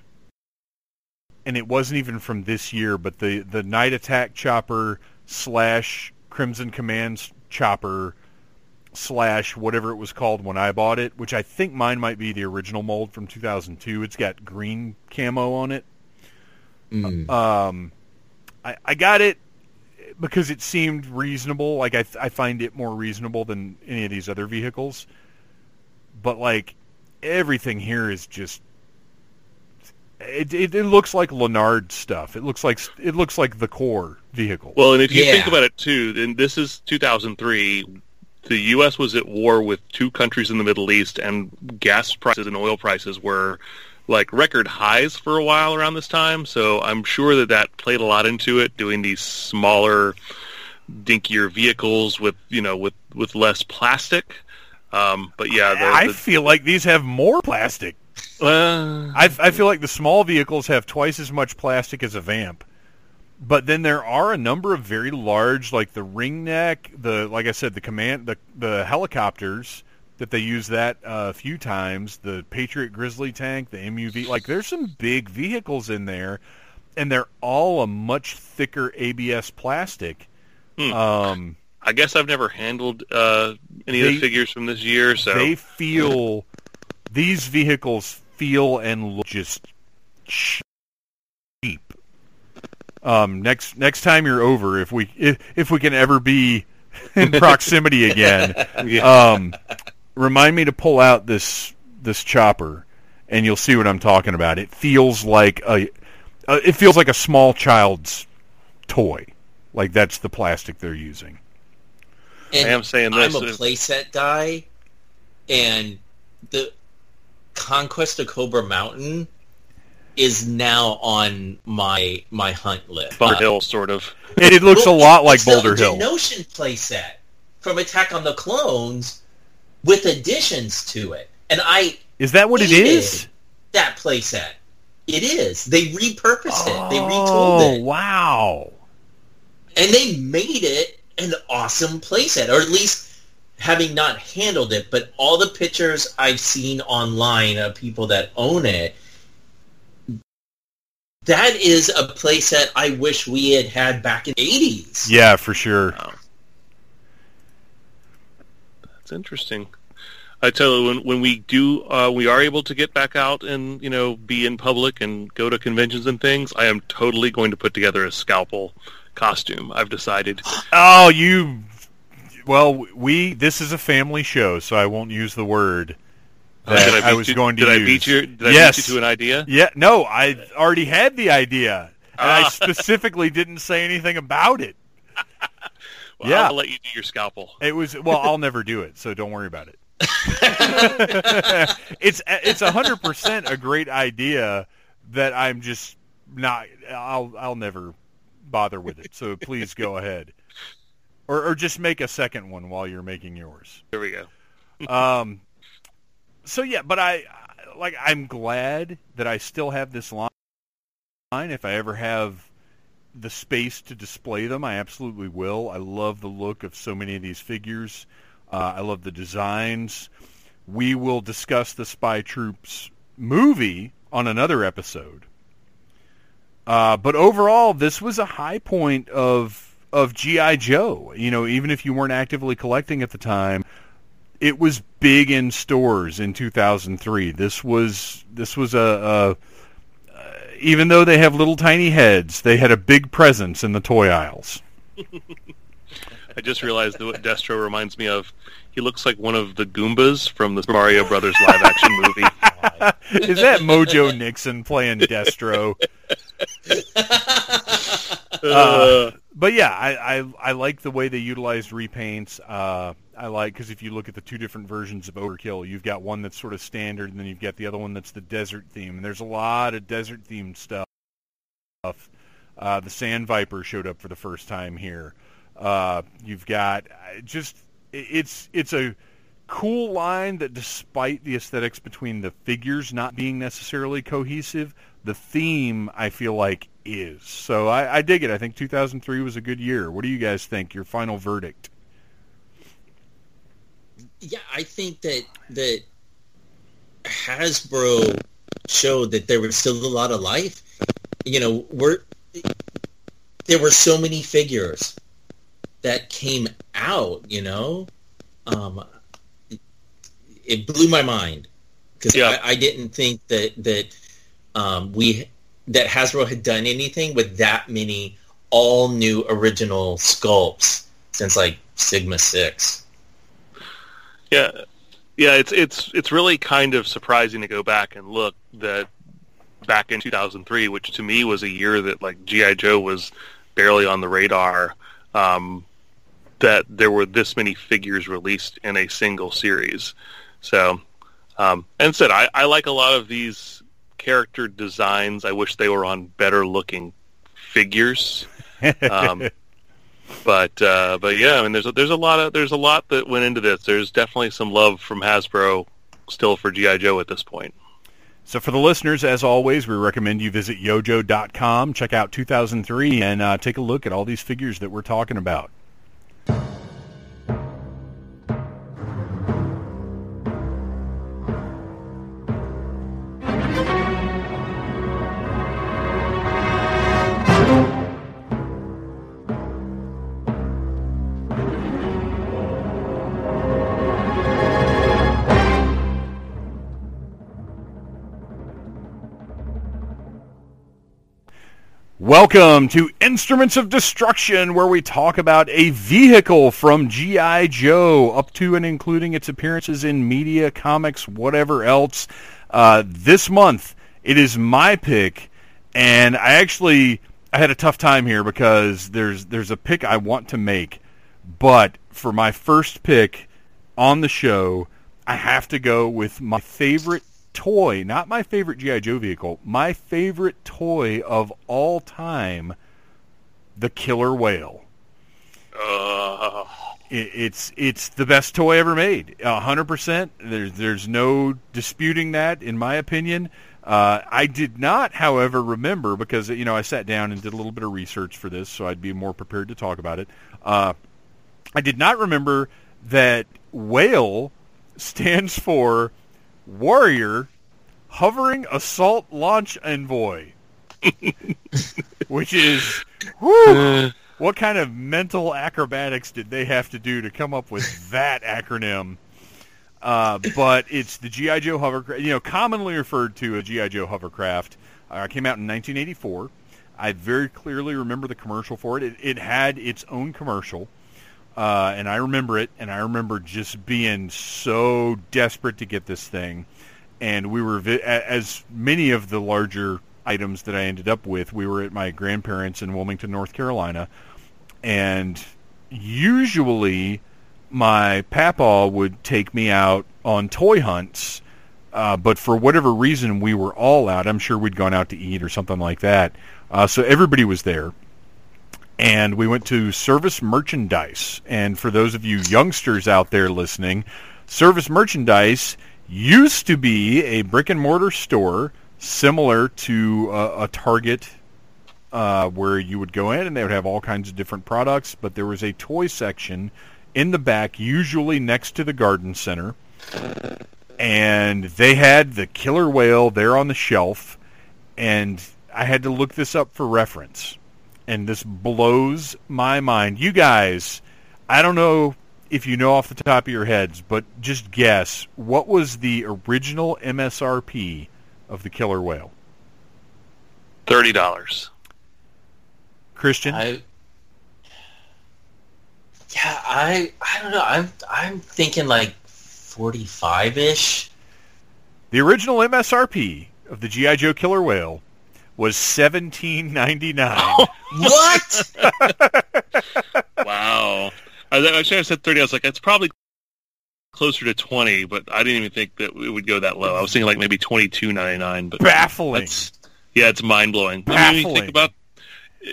and it wasn't even from this year, but the the Night Attack Chopper slash Crimson Commands Chopper slash whatever it was called when I bought it, which I think mine might be the original mold from 2002. It's got green camo on it. Mm. Um, I, I got it because it seemed reasonable. Like I, I find it more reasonable than any of these other vehicles. But like everything here is just it, it, it looks like Lanard stuff. It looks like it looks like the Corps vehicle. Well, and if you Yeah. think about it too, then this is 2003. The U.S. was at war with two countries in the Middle East, and gas prices and oil prices were like record highs for a while around this time. So I'm sure that that played a lot into it, doing these smaller, dinkier vehicles with you know with with less plastic. Um, but yeah, the, I the, feel like these have more plastic. uh, I, I feel like the small vehicles have twice as much plastic as a Vamp. But then there are a number of very large, like the ring neck, the like I said, the command, the the helicopters that they use that uh, a few times. The Patriot Grizzly tank, the MUV, like there's some big vehicles in there, and they're all a much thicker ABS plastic. Hmm. Um, I guess I've never handled uh, any of the figures from this year, so they feel these vehicles feel and look just cheap. Um, next next time you're over, if we if, if we can ever be (laughs) in proximity again, (laughs) um, remind me to pull out this this chopper, and you'll see what I'm talking about. It feels like a uh, it feels like a small child's toy. Like that's the plastic they're using. And I am saying I'm a playset guy, and the Conquest of Cobra Mountain is now on my my hunt list. Bunker Uh, Hill, sort of. And it looks a lot like it's the Boulder Hill. Notion playset from Attack on the Clones with additions to it, and I Is that what it is? That playset. It is. They repurposed it. They Oh, retooled it. wow. and they made it an awesome playset, or at least having not handled it, but all the pictures I've seen online of people that own it, that is a playset I wish we had had back in the 80s. Yeah, for sure. Um, That's interesting. I tell you, when when we do, uh, we are able to get back out and you know be in public and go to conventions and things. I am totally going to put together a scalpel costume. I've decided. (gasps) Oh, you. Well, we. This is a family show, so I won't use the word that did I, I, was you, going to Did use. I beat you? Did I yes. beat you to an idea? Yeah. No, I already had the idea, and I Ah. (laughs) specifically didn't say anything about it. Well, Yeah. I'll let you do your scalpel. It was well. I'll never do it, so don't worry about it. (laughs) it's it's a hundred percent a great idea that I'm just not. I'll I'll never bother with it. So please go ahead, or or just make a second one while you're making yours. There we go. Um. So yeah, but I like I'm glad that I still have this line. If I ever have the space to display them, I absolutely will. I love the look of so many of these figures. Uh, I love the designs. We will discuss the Spy Troops movie on another episode. Uh, but overall, this was a high point of of GI Joe. You know, even if you weren't actively collecting at the time, it was big in stores in 2003. This was this was a, a even though they have little tiny heads, they had a big presence in the toy aisles. (laughs) I just realized that what Destro reminds me of. He looks like one of the Goombas from the Mario Brothers live action movie. (laughs) Is that Mojo Nixon playing Destro? (laughs) Uh, But yeah, I, I I like the way they utilized repaints. Uh, I like because if you look at the two different versions of Overkill, you've got one that's sort of standard, and then you've got the other one that's the desert theme. And there's a lot of desert themed stuff. Uh, the Sand Viper showed up for the first time here. Uh, you've got uh, just it's it's a cool line that despite the aesthetics between the figures not being necessarily cohesive, the theme I feel like is. So I, I dig it. I think 2003 was a good year. What do you guys think? Your final verdict? Yeah, I think that that Hasbro showed that there was still a lot of life. You know, we're there were so many figures that came out. You know, um, it, it blew my mind because Yeah. I, I didn't think that that um, we that Hasbro had done anything with that many all new original sculpts since like Sigma Six. Yeah, yeah. It's it's it's really kind of surprising to go back and look that back in 2003, which to me was a year that like GI Joe was barely on the radar um, that there were this many figures released in a single series. So, um, and said I, I like a lot of these character designs. I wish they were on better looking figures. (laughs) Um, but uh, but yeah, I mean, there's a, there's a lot of there's a lot that went into this. There's definitely some love from Hasbro still for GI Joe at this point. So for the listeners, as always, we recommend you visit yojoe.com, check out 2003, and uh, take a look at all these figures that we're talking about. Welcome to Instruments of Destruction, where we talk about a vehicle from G.I. Joe, up to and including its appearances in media, comics, whatever else. Uh, this month, it is my pick, and I actually I had a tough time here because there's there's a pick I want to make, but for my first pick on the show, I have to go with my favorite toy, not my favorite GI Joe vehicle, my favorite toy of all time, the Killer Whale. Uh, It, it's it's the best toy ever made, a hundred percent. There's there's no disputing that, in my opinion. Uh, I did not, however, remember because you know I sat down and did a little bit of research for this, so I'd be more prepared to talk about it. Uh, I did not remember that whale stands for warrior hovering assault launch envoy, which is whew, what kind of mental acrobatics did they have to do to come up with that acronym? Uh, but it's the GI Joe hovercraft, you know, commonly referred to as GI Joe hovercraft. Uh, came out in 1984. I very clearly remember the commercial for it. It, it had its own commercial. Uh, and I remember it, and I remember just being so desperate to get this thing. And we were, vi- as many of the larger items that I ended up with, we were at my grandparents in Wilmington, North Carolina, and usually my papa would take me out on toy hunts. Uh, but for whatever reason, we were all out. I'm sure we'd gone out to eat or something like that. Uh, so everybody was there and we went to Service Merchandise. And for those of you youngsters out there listening, Service Merchandise used to be a brick and mortar store similar to uh, a Target uh, where you would go in and they would have all kinds of different products, but there was a toy section in the back, usually next to the garden center. And they had the killer whale there on the shelf, and I had to look this up for reference and this blows my mind. You guys, I don't know if you know off the top of your heads, but just guess what was the original MSRP of the killer whale? Thirty dollars. Christian, I, yeah, I I don't know. I'm I'm thinking like forty five ish. the original MSRP of the GI Joe killer whale was seventeen ninety nine. (laughs) What? (laughs) Wow. I, I should have said thirty. I was like, it's probably closer to twenty, but I didn't even think that it would go that low. I was thinking like maybe twenty two ninety nine. But Baffling. That's, yeah, it's mind blowing. I mean, when you think about uh,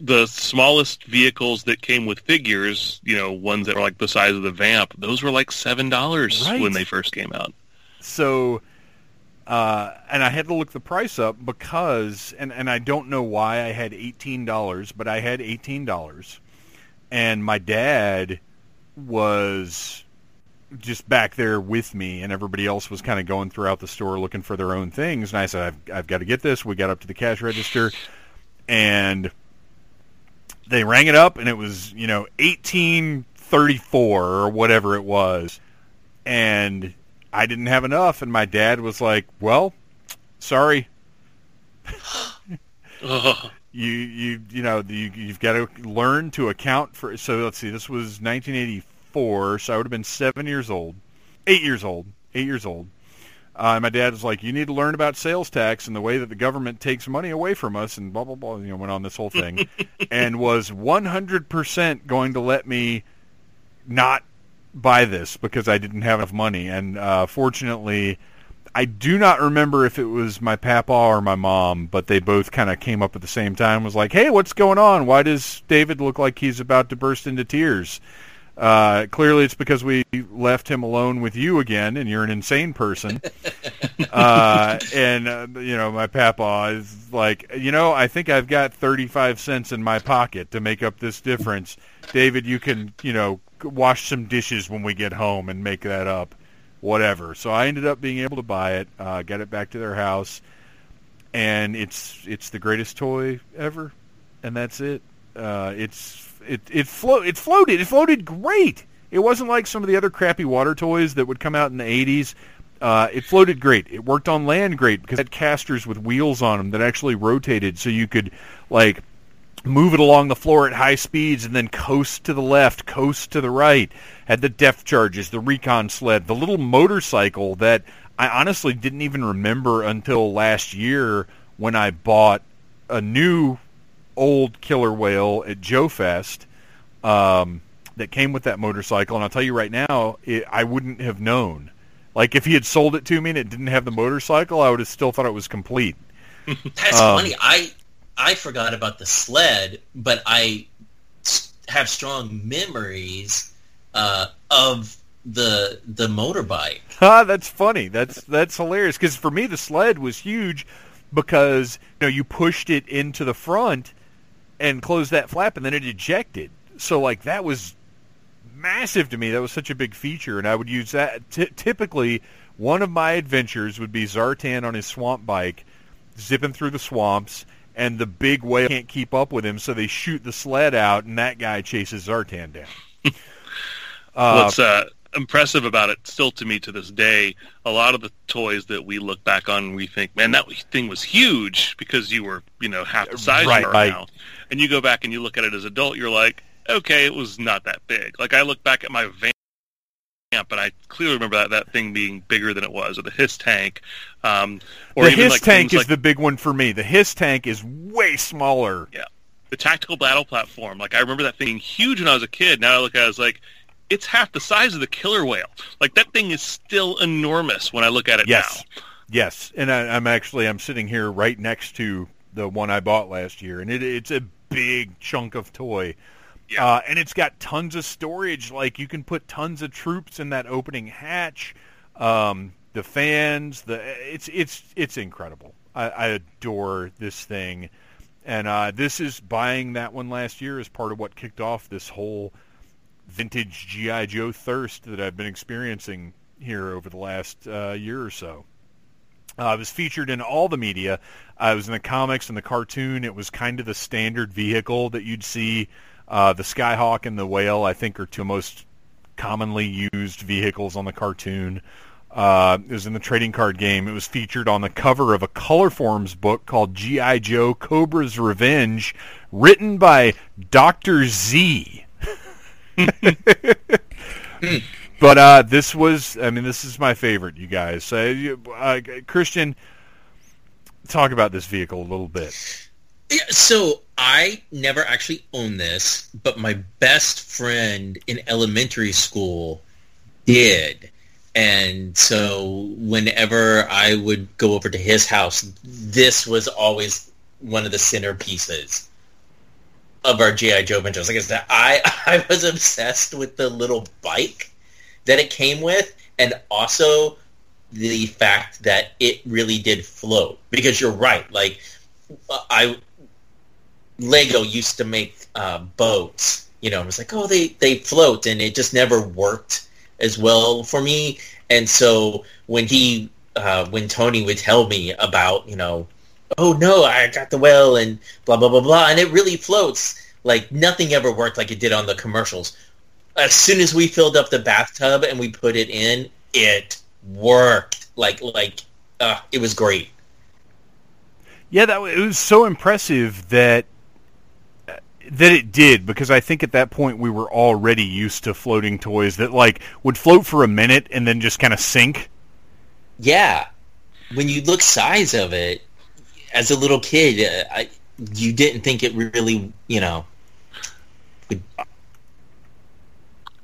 the smallest vehicles that came with figures, you know, ones that were like the size of the Vamp, those were like seven dollars Right. when they first came out. So, uh, and I had to look the price up because, and, and I don't know why I had eighteen dollars, but I had eighteen dollars, and my dad was just back there with me, and everybody else was kind of going throughout the store looking for their own things, and I said, I've, I've got to get this. We got up to the cash register, and they rang it up, and it was you know eighteen thirty four or whatever it was, and I didn't have enough, and my dad was like, "Well, sorry, (laughs) you you you know you you've got to learn to account for." So let's see, this was 1984, so I would have been seven years old, eight years old, eight years old. Uh, my dad was like, "You need to learn about sales tax and the way that the government takes money away from us," and blah blah blah. You know, went on this whole thing, (laughs) and was 100% going to let me not buy this because I didn't have enough money. And uh, fortunately, I do not remember if it was my papa or my mom, but they both kind of came up at the same time. Was like, "Hey, what's going on? Why does David look like he's about to burst into tears?" Uh, clearly, it's because we left him alone with you again, and you're an insane person. (laughs) uh, and uh, you know, my papa is like, you know, I think I've got 35 cents in my pocket to make up this difference. David, you can, you know, wash some dishes when we get home and make that up. Whatever. So I ended up being able to buy it, uh, get it back to their house, and it's it's the greatest toy ever, and that's it. Uh, it's it it flo- it floated. It floated great. It wasn't like some of the other crappy water toys that would come out in the 80s. Uh, it floated great. It worked on land great because it had casters with wheels on them that actually rotated, so you could like move it along the floor at high speeds and then coast to the left, coast to the right. Had the depth charges, the recon sled, the little motorcycle that I honestly didn't even remember until last year when I bought a new old killer whale at Joe Fest um, that came with that motorcycle. And I'll tell you right now, it, I wouldn't have known. Like if he had sold it to me and it didn't have the motorcycle, I would have still thought it was complete. (laughs) That's um, funny. I I forgot about the sled, but I have strong memories uh, of the the motorbike. (laughs) Ah, that's funny. That's that's hilarious because for me the sled was huge because you know you pushed it into the front and closed that flap, and then it ejected. So like that was massive to me. That was such a big feature, and I would use that. T- typically, one of my adventures would be Zartan on his swamp bike, zipping through the swamps, and the big whale can't keep up with him, so they shoot the sled out, and that guy chases Zartan down. (laughs) uh, What's uh, impressive about it, still to me to this day, a lot of the toys that we look back on, we think, man, that thing was huge because you were, you know, half the size right, you are right. now and you go back and you look at it as an adult, you're like, okay, it was not that big. Like I look back at my van and I clearly remember that, that thing being bigger than it was, or the HISS tank. Um, or the HISS like tank is like, the big one for me. The HISS tank is way smaller. Yeah. The tactical battle platform. Like I remember that thing being huge when I was a kid. Now I look at it, I was like, it's half the size of the killer whale. Like that thing is still enormous when I look at it yes. now. Yes, and I, I'm actually I'm sitting here right next to the one I bought last year, and it, it's a big chunk of toy. Yeah. Uh, and it's got tons of storage. Like you can put tons of troops in that opening hatch. Um, the fans, the it's it's it's incredible. I, I adore this thing, and uh, this is buying that one last year as part of what kicked off this whole vintage GI Joe thirst that I've been experiencing here over the last uh, year or so. Uh, it was featured in all the media. It was in the comics and the cartoon. It was kind of the standard vehicle that you'd see. Uh, the Skyhawk and the Whale, I think, are two most commonly used vehicles on the cartoon. Uh, it was in the trading card game. It was featured on the cover of a Colorforms book called G.I. Joe Cobra's Revenge, written by Dr. Z. (laughs) But uh, this was, I mean, this is my favorite, you guys. Uh, Christian, talk about this vehicle a little bit. Yeah, so I never actually owned this, but my best friend in elementary school did. And so whenever I would go over to his house, this was always one of the centerpieces of our GI Joe adventures. Like I said, I (laughs) I was obsessed with the little bike that it came with, and also the fact that it really did float. Because you're right, like I Lego used to make uh, boats, you know, it was like, oh, they they float, and it just never worked as well for me. And so when he uh, when Tony would tell me about, you know, oh no, I got the well and blah blah blah blah, and it really floats. Like nothing ever worked like it did on the commercials as soon as we filled up the bathtub and we put it in, it worked. Like like uh, it was great. Yeah, that it was so impressive that that it did because I think at that point we were already used to floating toys that like would float for a minute and then just kind of sink. yeah, when you look size of it, as a little kid, uh, I, you didn't think it really, you know. Would...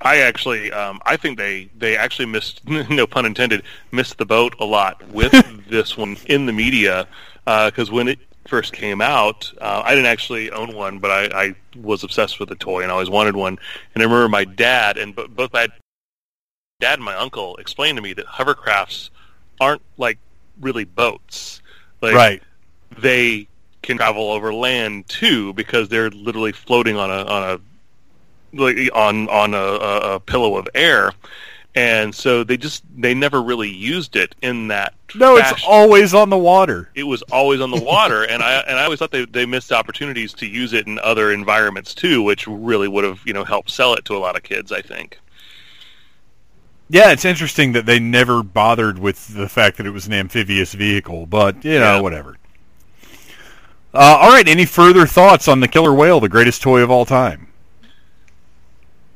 I actually, um, I think they they actually missed, (laughs) no pun intended, missed the boat a lot with (laughs) this one in the media because uh, when it first came out, uh, I didn't actually own one, but I, I was obsessed with the toy and I always wanted one. And I remember my dad and both my dad and my uncle explained to me that hovercrafts aren't like really boats. Like, right. They can travel over land too because they're literally floating on a on a like on on a, a pillow of air and so they just they never really used it in that no fashion. it's always on the water. It was always on the water and i and i always thought they, they missed opportunities to use it in other environments too which really would have you know helped sell it to a lot of kids i think. Yeah it's interesting that they never bothered with the fact that it was an amphibious vehicle but you know yeah. whatever. Uh, all right any further thoughts on the killer whale the greatest toy of all time?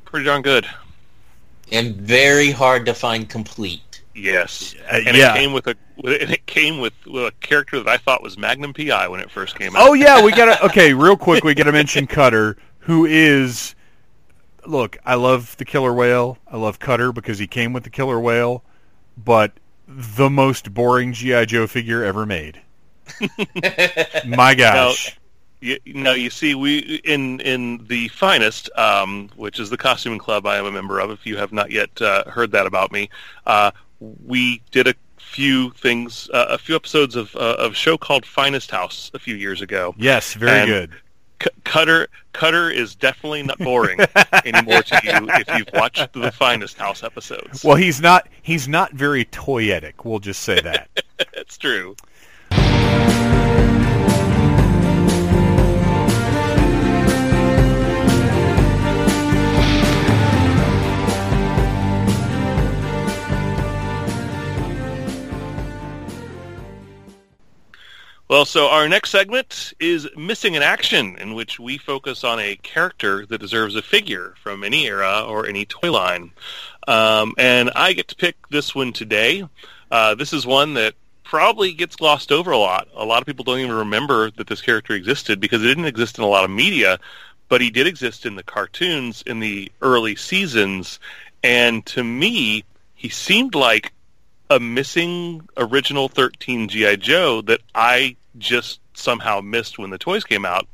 Pretty darn good and very hard to find complete. Yes, uh, and yeah. it came with a and it came with, with, a character that I thought was Magnum PI when it first came out. Oh yeah, we got to (laughs) okay, real quick, we got to mention Cutter, who is. Look, I love the killer whale. I love Cutter because he came with the killer whale, but the most boring GI Joe figure ever made. (laughs) My gosh. You, no, you see, we in in the finest, um, which is the costuming club I am a member of. If you have not yet uh, heard that about me, uh, we did a few things, uh, a few episodes of uh, of a show called Finest House a few years ago. Yes, very and good. C- Cutter Cutter is definitely not boring (laughs) anymore to you if you've watched the Finest House episodes. Well, he's not he's not very toyetic. We'll just say that. (laughs) It's true. Well, so our next segment is Missing in Action, in which we focus on a character that deserves a figure from any era or any toy line. Um, and I get to pick this one today. Uh, this is one that probably gets glossed over a lot. A lot of people don't even remember that this character existed because it didn't exist in a lot of media, but he did exist in the cartoons in the early seasons. And to me, he seemed like a missing original 13 GI Joe that I just somehow missed when the toys came out.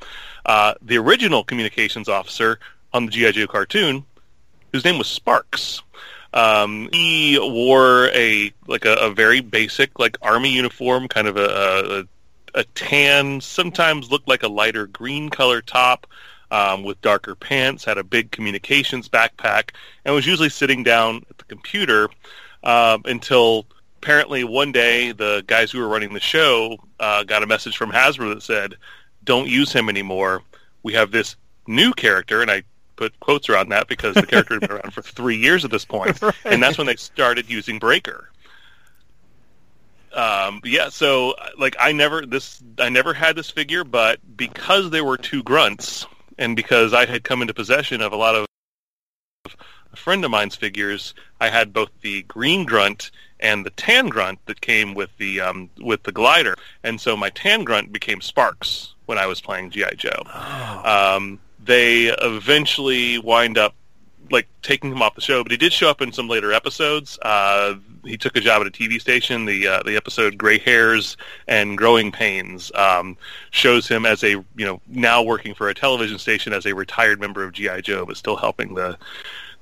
Uh, the original communications officer on the GI Joe cartoon, whose name was Sparks. Um, he wore a like a, a, very basic like army uniform, kind of a, a, a tan, sometimes looked like a lighter green color top. Um, with darker pants, had a big communications backpack, and was usually sitting down at the computer um, until apparently one day the guys who were running the show uh, got a message from Hasbro that said, "Don't use him anymore. We have this new character," and I put quotes around that because the character had been around for three years at this point, (laughs) right. and that's when they started using Breaker. Um, yeah, so like I never this I never had this figure, but because there were two grunts, and because I had come into possession of a lot of a friend of mine's figures, I had both the green grunt and the tan grunt that came with the um, with the glider, and so my tan grunt became Sparks when I was playing GI Joe. Oh. Um, they eventually wind up like taking him off the show, but he did show up in some later episodes. Uh, he took a job at a TV station. The uh, the episode "Gray Hairs and Growing Pains" um, shows him as a you know now working for a television station as a retired member of GI Joe, but still helping the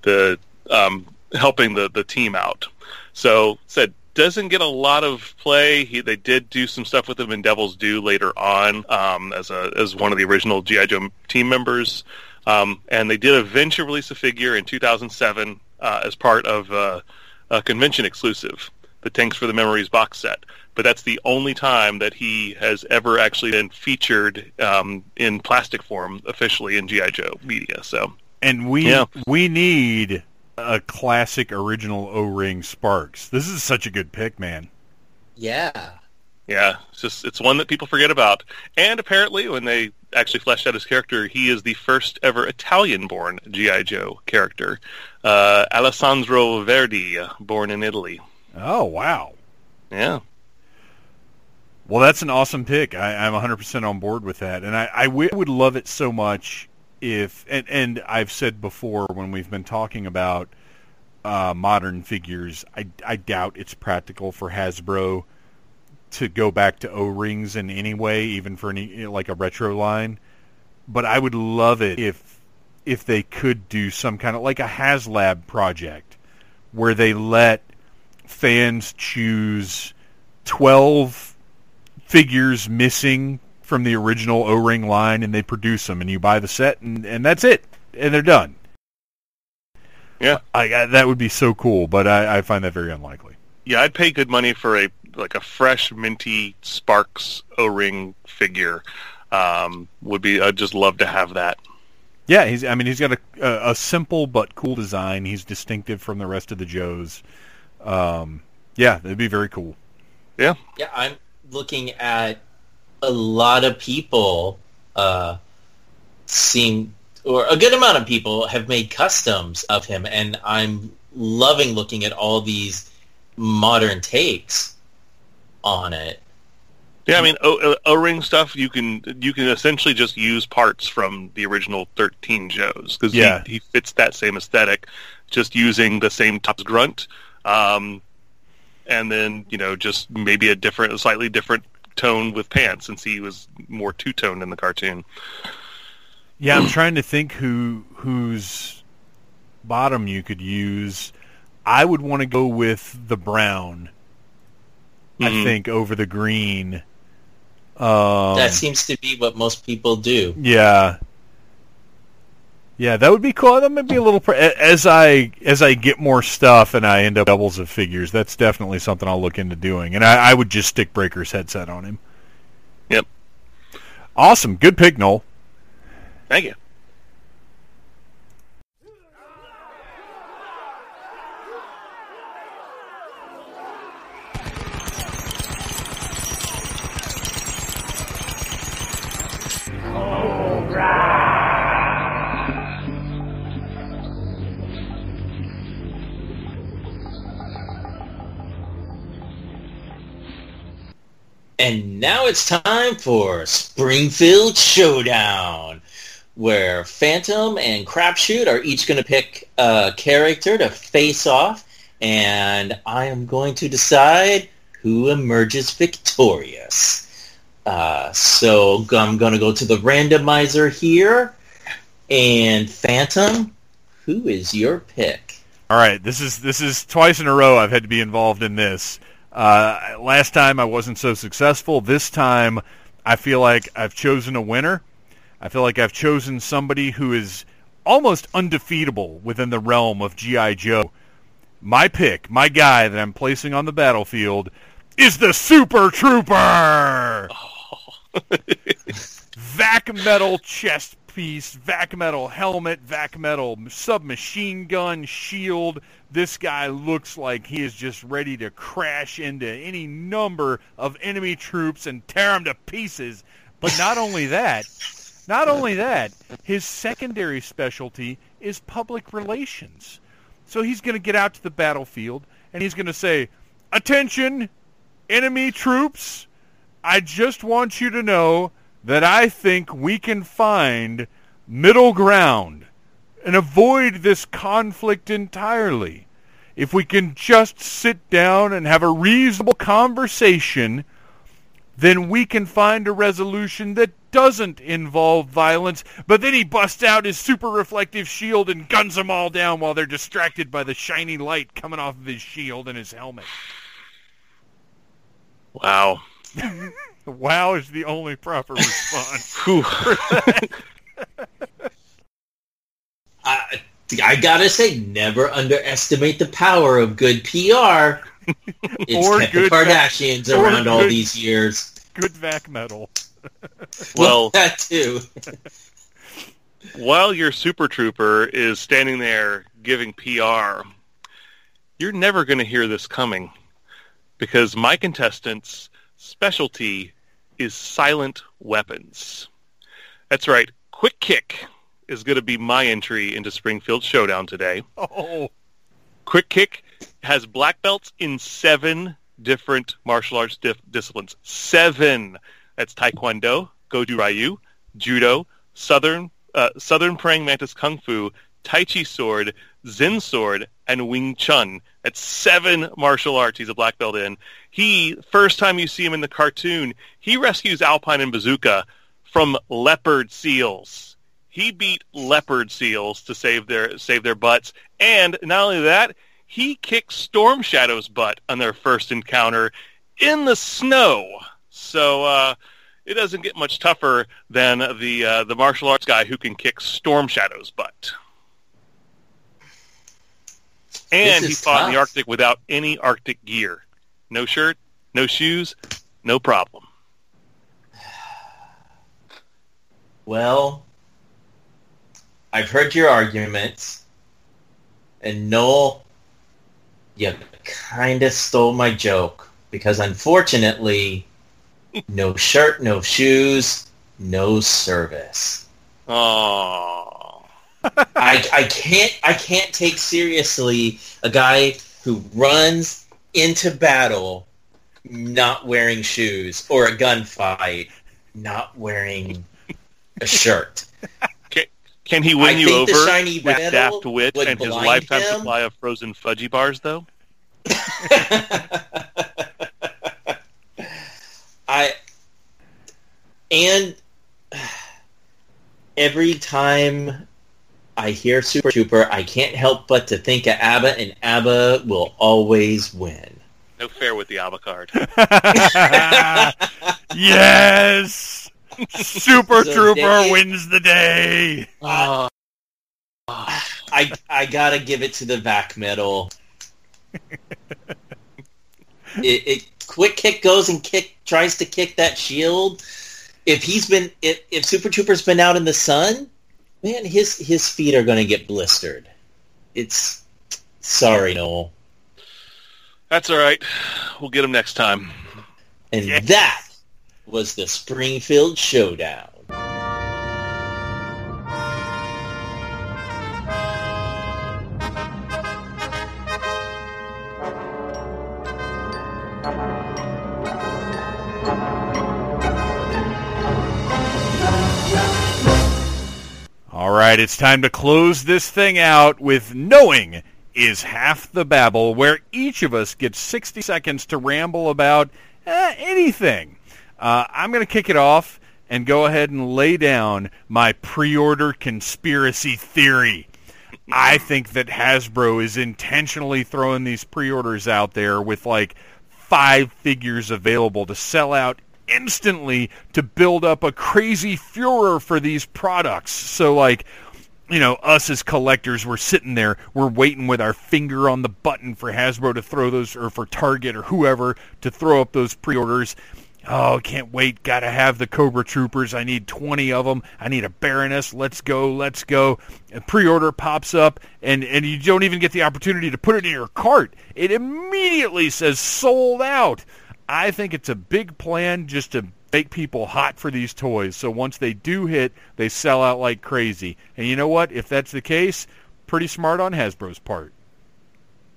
the um, helping the the team out. So said doesn't get a lot of play. He, they did do some stuff with him in Devil's Due later on um, as a as one of the original GI Joe team members, um, and they did eventually release a figure in 2007 uh, as part of uh, a convention exclusive, the Tanks for the Memories box set. But that's the only time that he has ever actually been featured um, in plastic form officially in GI Joe media. So and we yeah. we need a classic original O-ring Sparks. This is such a good pick, man. Yeah. Yeah, it's just it's one that people forget about. And apparently, when they actually fleshed out his character, he is the first ever Italian-born GI Joe character, uh, Alessandro Verdi, born in Italy. Oh wow! Yeah. Well, that's an awesome pick. I, I'm 100% on board with that, and I, I w- would love it so much if, and, and I've said before when we've been talking about uh, modern figures, I, I doubt it's practical for Hasbro to go back to O-rings in any way, even for any like a retro line. But I would love it if if they could do some kind of like a HasLab project where they let fans choose 12 figures missing from the original O-ring line and they produce them and you buy the set and, and that's it and they're done. Yeah. I, I, that would be so cool, but I, I find that very unlikely. Yeah, I'd pay good money for a like a fresh minty Sparks O-ring figure. Um, would be I'd just love to have that. Yeah, he's. I mean, he's got a, a, a simple but cool design. He's distinctive from the rest of the Joes. Um, yeah, that'd be very cool. Yeah. Yeah, I'm looking at a lot of people uh, seem, or a good amount of people have made customs of him, and I'm loving looking at all these modern takes on it. Yeah, I mean O- O-ring stuff. You can you can essentially just use parts from the original thirteen Joes because Yeah. he, he fits that same aesthetic, just using the same tops grunt, um, and then you know just maybe a different, a slightly different tone with pants since he was more two toned in the cartoon. Yeah, I'm trying to think who whose bottom you could use. I would want to go with the brown. I Mhm. think over the green. Um, that seems to be what most people do. Yeah. Yeah, that would be cool. That might be a little. Pr- as I as I get more stuff and I end up doubles of figures, that's definitely something I'll look into doing. And I, I would just stick Breaker's headset on him. Yep. Awesome, good pick, Noel. Thank you. And now it's time for Springfield Showdown, where Phantom and Crapshoot are each going to pick a character to face off, and I am going to decide who emerges victorious. Uh, so I'm going to go to the randomizer here, and Phantom, who is your pick? All right, this is this is twice in a row I've had to be involved in this. Uh, last time I wasn't so successful. This time I feel like I've chosen a winner. I feel like I've chosen somebody who is almost undefeatable within the realm of GI Joe. My pick, my guy that I'm placing on the battlefield is the Super Trooper. (laughs) vac metal chest piece, vac metal helmet, vac metal submachine gun, shield. This guy looks like he is just ready to crash into any number of enemy troops and tear them to pieces. But not only that, not only that, his secondary specialty is public relations. So he's going to get out to the battlefield and he's going to say, "Attention, enemy troops! I just want you to know that I think we can find middle ground and avoid this conflict entirely. If we can just sit down and have a reasonable conversation, then we can find a resolution that doesn't involve violence. But then he busts out his super reflective shield and guns them all down while they're distracted by the shiny light coming off of his shield and his helmet. Wow. (laughs) Wow is the only proper response. (laughs) (laughs) I, I gotta say, never underestimate the power of good PR. (laughs) It's Or kept good the Kardashians or around all these years. Good vac metal. well, that too. while your super trooper is standing there giving PR, you're never going to hear this coming because my contestant's specialty is silent weapons. That's right. Quick Kick is going to be my entry into Springfield Showdown today. Oh, Quick Kick has black belts in seven different martial arts dif- disciplines. Seven. That's Taekwondo, Goju Ryu, Judo, Southern uh, Southern Praying Mantis Kung Fu, Tai Chi Sword, Zen Sword, and Wing Chun. That's seven martial arts he's a black belt in. He, first time you see him in the cartoon, he rescues Alpine and Bazooka from leopard seals. He beat leopard seals to save their save their butts, and not only that, he kicked Storm Shadow's butt on their first encounter in the snow. So uh, it doesn't get much tougher than the uh, the martial arts guy who can kick Storm Shadow's butt. And he fought tough. in the Arctic without any Arctic gear. No shirt, no shoes, no problem. Well, I've heard your arguments, and Noel, you kind of stole my joke because unfortunately, (laughs) no shirt, no shoes, no service. Oh. I, I can't I can't take seriously a guy who runs into battle not wearing shoes or a gunfight not wearing a shirt. Can, can he win I you over with Daft Wit and his lifetime him. supply of frozen fudgy bars, though? (laughs) I and (sighs) every time I hear Super Trooper, I can't help but to think of ABBA, and ABBA will always win. No fair with the ABBA card. (laughs) (laughs) yes! Super so Trooper they, wins the day! Uh, (sighs) I, I gotta give it to the vac metal. (laughs) it, it quick kick goes and kick tries to kick that shield. If he's been if, if Super Trooper's been out in the sun, man, his his feet are going to get blistered. It's sorry, Noel. That's all right. We'll get him next time. And yes. that was the Springfield Showdown. Right, it's time to close this thing out with knowing is half the babble, where each of us gets 60 seconds to ramble about eh, anything. Uh, I'm going to kick it off and go ahead and lay down my pre-order conspiracy theory. I think that Hasbro is intentionally throwing these pre-orders out there with like five figures available to sell out instantly to build up a crazy furor for these products. So like you know, us as collectors, we're sitting there, we're waiting with our finger on the button for Hasbro to throw those, or for Target or whoever to throw up those pre-orders. Oh, can't wait. Got to have the Cobra Troopers. I need 20 of them. I need a Baroness. Let's go. Let's go. A pre-order pops up, and, and you don't even get the opportunity to put it in your cart. It immediately says sold out. I think it's a big plan just to make people hot for these toys. So once they do hit, they sell out like crazy. And you know what? If that's the case, pretty smart on Hasbro's part.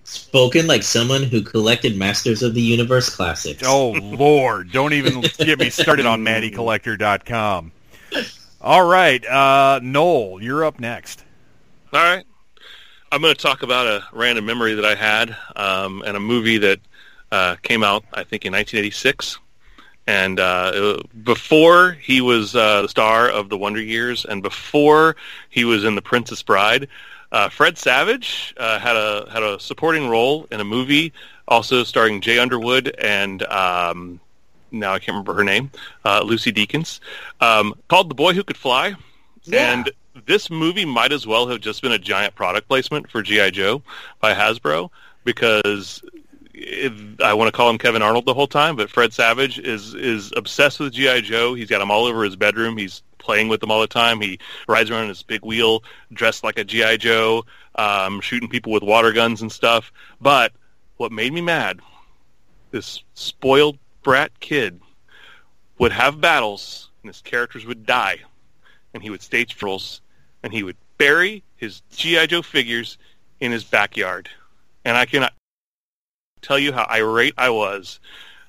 Spoken like someone who collected Masters of the Universe classics. Oh Lord! Don't even get me started on MattyCollector.com. All right, uh, Noel, you're up next. All right, I'm going to talk about a random memory that I had um, and a movie that uh, came out, I think, in 1986. And uh, before he was uh, the star of the Wonder Years, and before he was in The Princess Bride, uh, Fred Savage uh, had a had a supporting role in a movie, also starring Jay Underwood and um, now I can't remember her name, uh, Lucy Deakins, um, called The Boy Who Could Fly. Yeah. And this movie might as well have just been a giant product placement for GI Joe by Hasbro because I want to call him Kevin Arnold the whole time, but Fred Savage is is obsessed with GI Joe. He's got them all over his bedroom. He's playing with them all the time. He rides around in his big wheel, dressed like a GI Joe, um, shooting people with water guns and stuff. But what made me mad, this spoiled brat kid would have battles, and his characters would die, and he would stage funerals, and he would bury his GI Joe figures in his backyard. And I cannot tell you how irate I was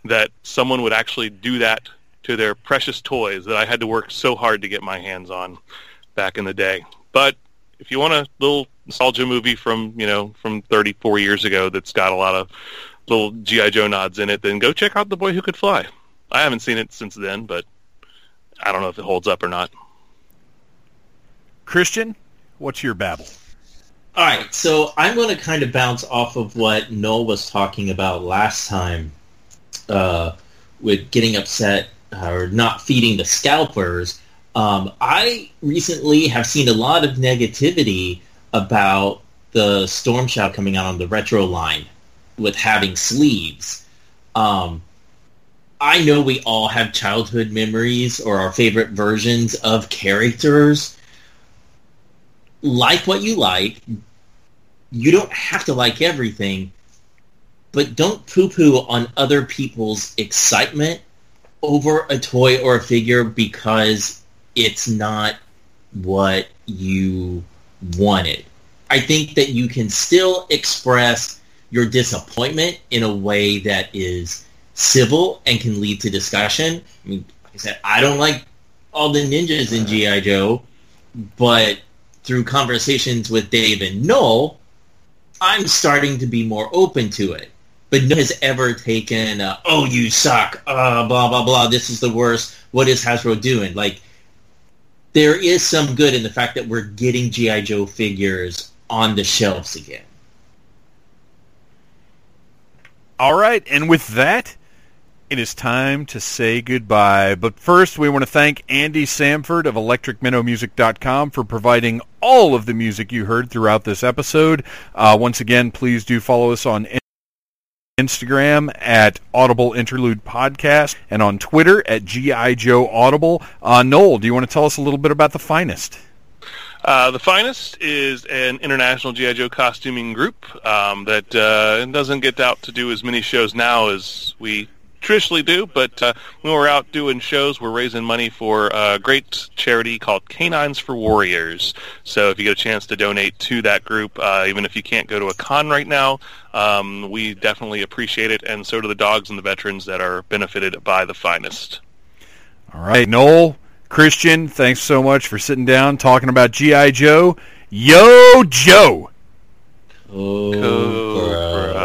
that someone would actually do that to their precious toys that I had to work so hard to get my hands on back in the day. But if you want a little nostalgia movie from you know from 34 years ago that's got a lot of little GI Joe nods in it, then go check out The Boy Who Could Fly. I haven't seen it since then, but I don't know if it holds up or not. Christian, what's your babble? All right, so I'm going to kind of bounce off of what Noel was talking about last time uh, with getting upset or not feeding the scalpers. Um, I recently have seen a lot of negativity about the Storm Shadow coming out on the retro line with having sleeves. Um, I know we all have childhood memories or our favorite versions of characters. Like what you like. You don't have to like everything, but don't poo-poo on other people's excitement over a toy or a figure because it's not what you wanted. I think that you can still express your disappointment in a way that is civil and can lead to discussion. I mean, like I said, I don't like all the ninjas in G.I. Joe, but through conversations with Dave and Noel, I'm starting to be more open to it. But no one has ever taken, oh, you suck, uh, blah, blah, blah, this is the worst, what is Hasbro doing? Like, there is some good in the fact that we're getting G.I. Joe figures on the shelves again. All right, and with that, it is time to say goodbye. But first, we want to thank Andy Samford of ElectricMinnowMusic.com for providing all of the music you heard throughout this episode. Uh, once again, please do follow us on Instagram at Audible Interlude Podcast and on Twitter at GI Joe Audible. Uh, Noel, do you want to tell us a little bit about the finest? Uh, the Finest is an international GI Joe costuming group um, that uh, doesn't get out to do as many shows now as we traditionally do. But uh, when we're out doing shows, we're raising money for a great charity called Canines for Warriors. So if you get a chance to donate to that group, uh, even if you can't go to a con right now, um, we definitely appreciate it, and so do the dogs and the veterans that are benefited by the Finest. All right, Noel. Christian, thanks so much for sitting down talking about G.I. Joe. Yo, Joe! Cobra.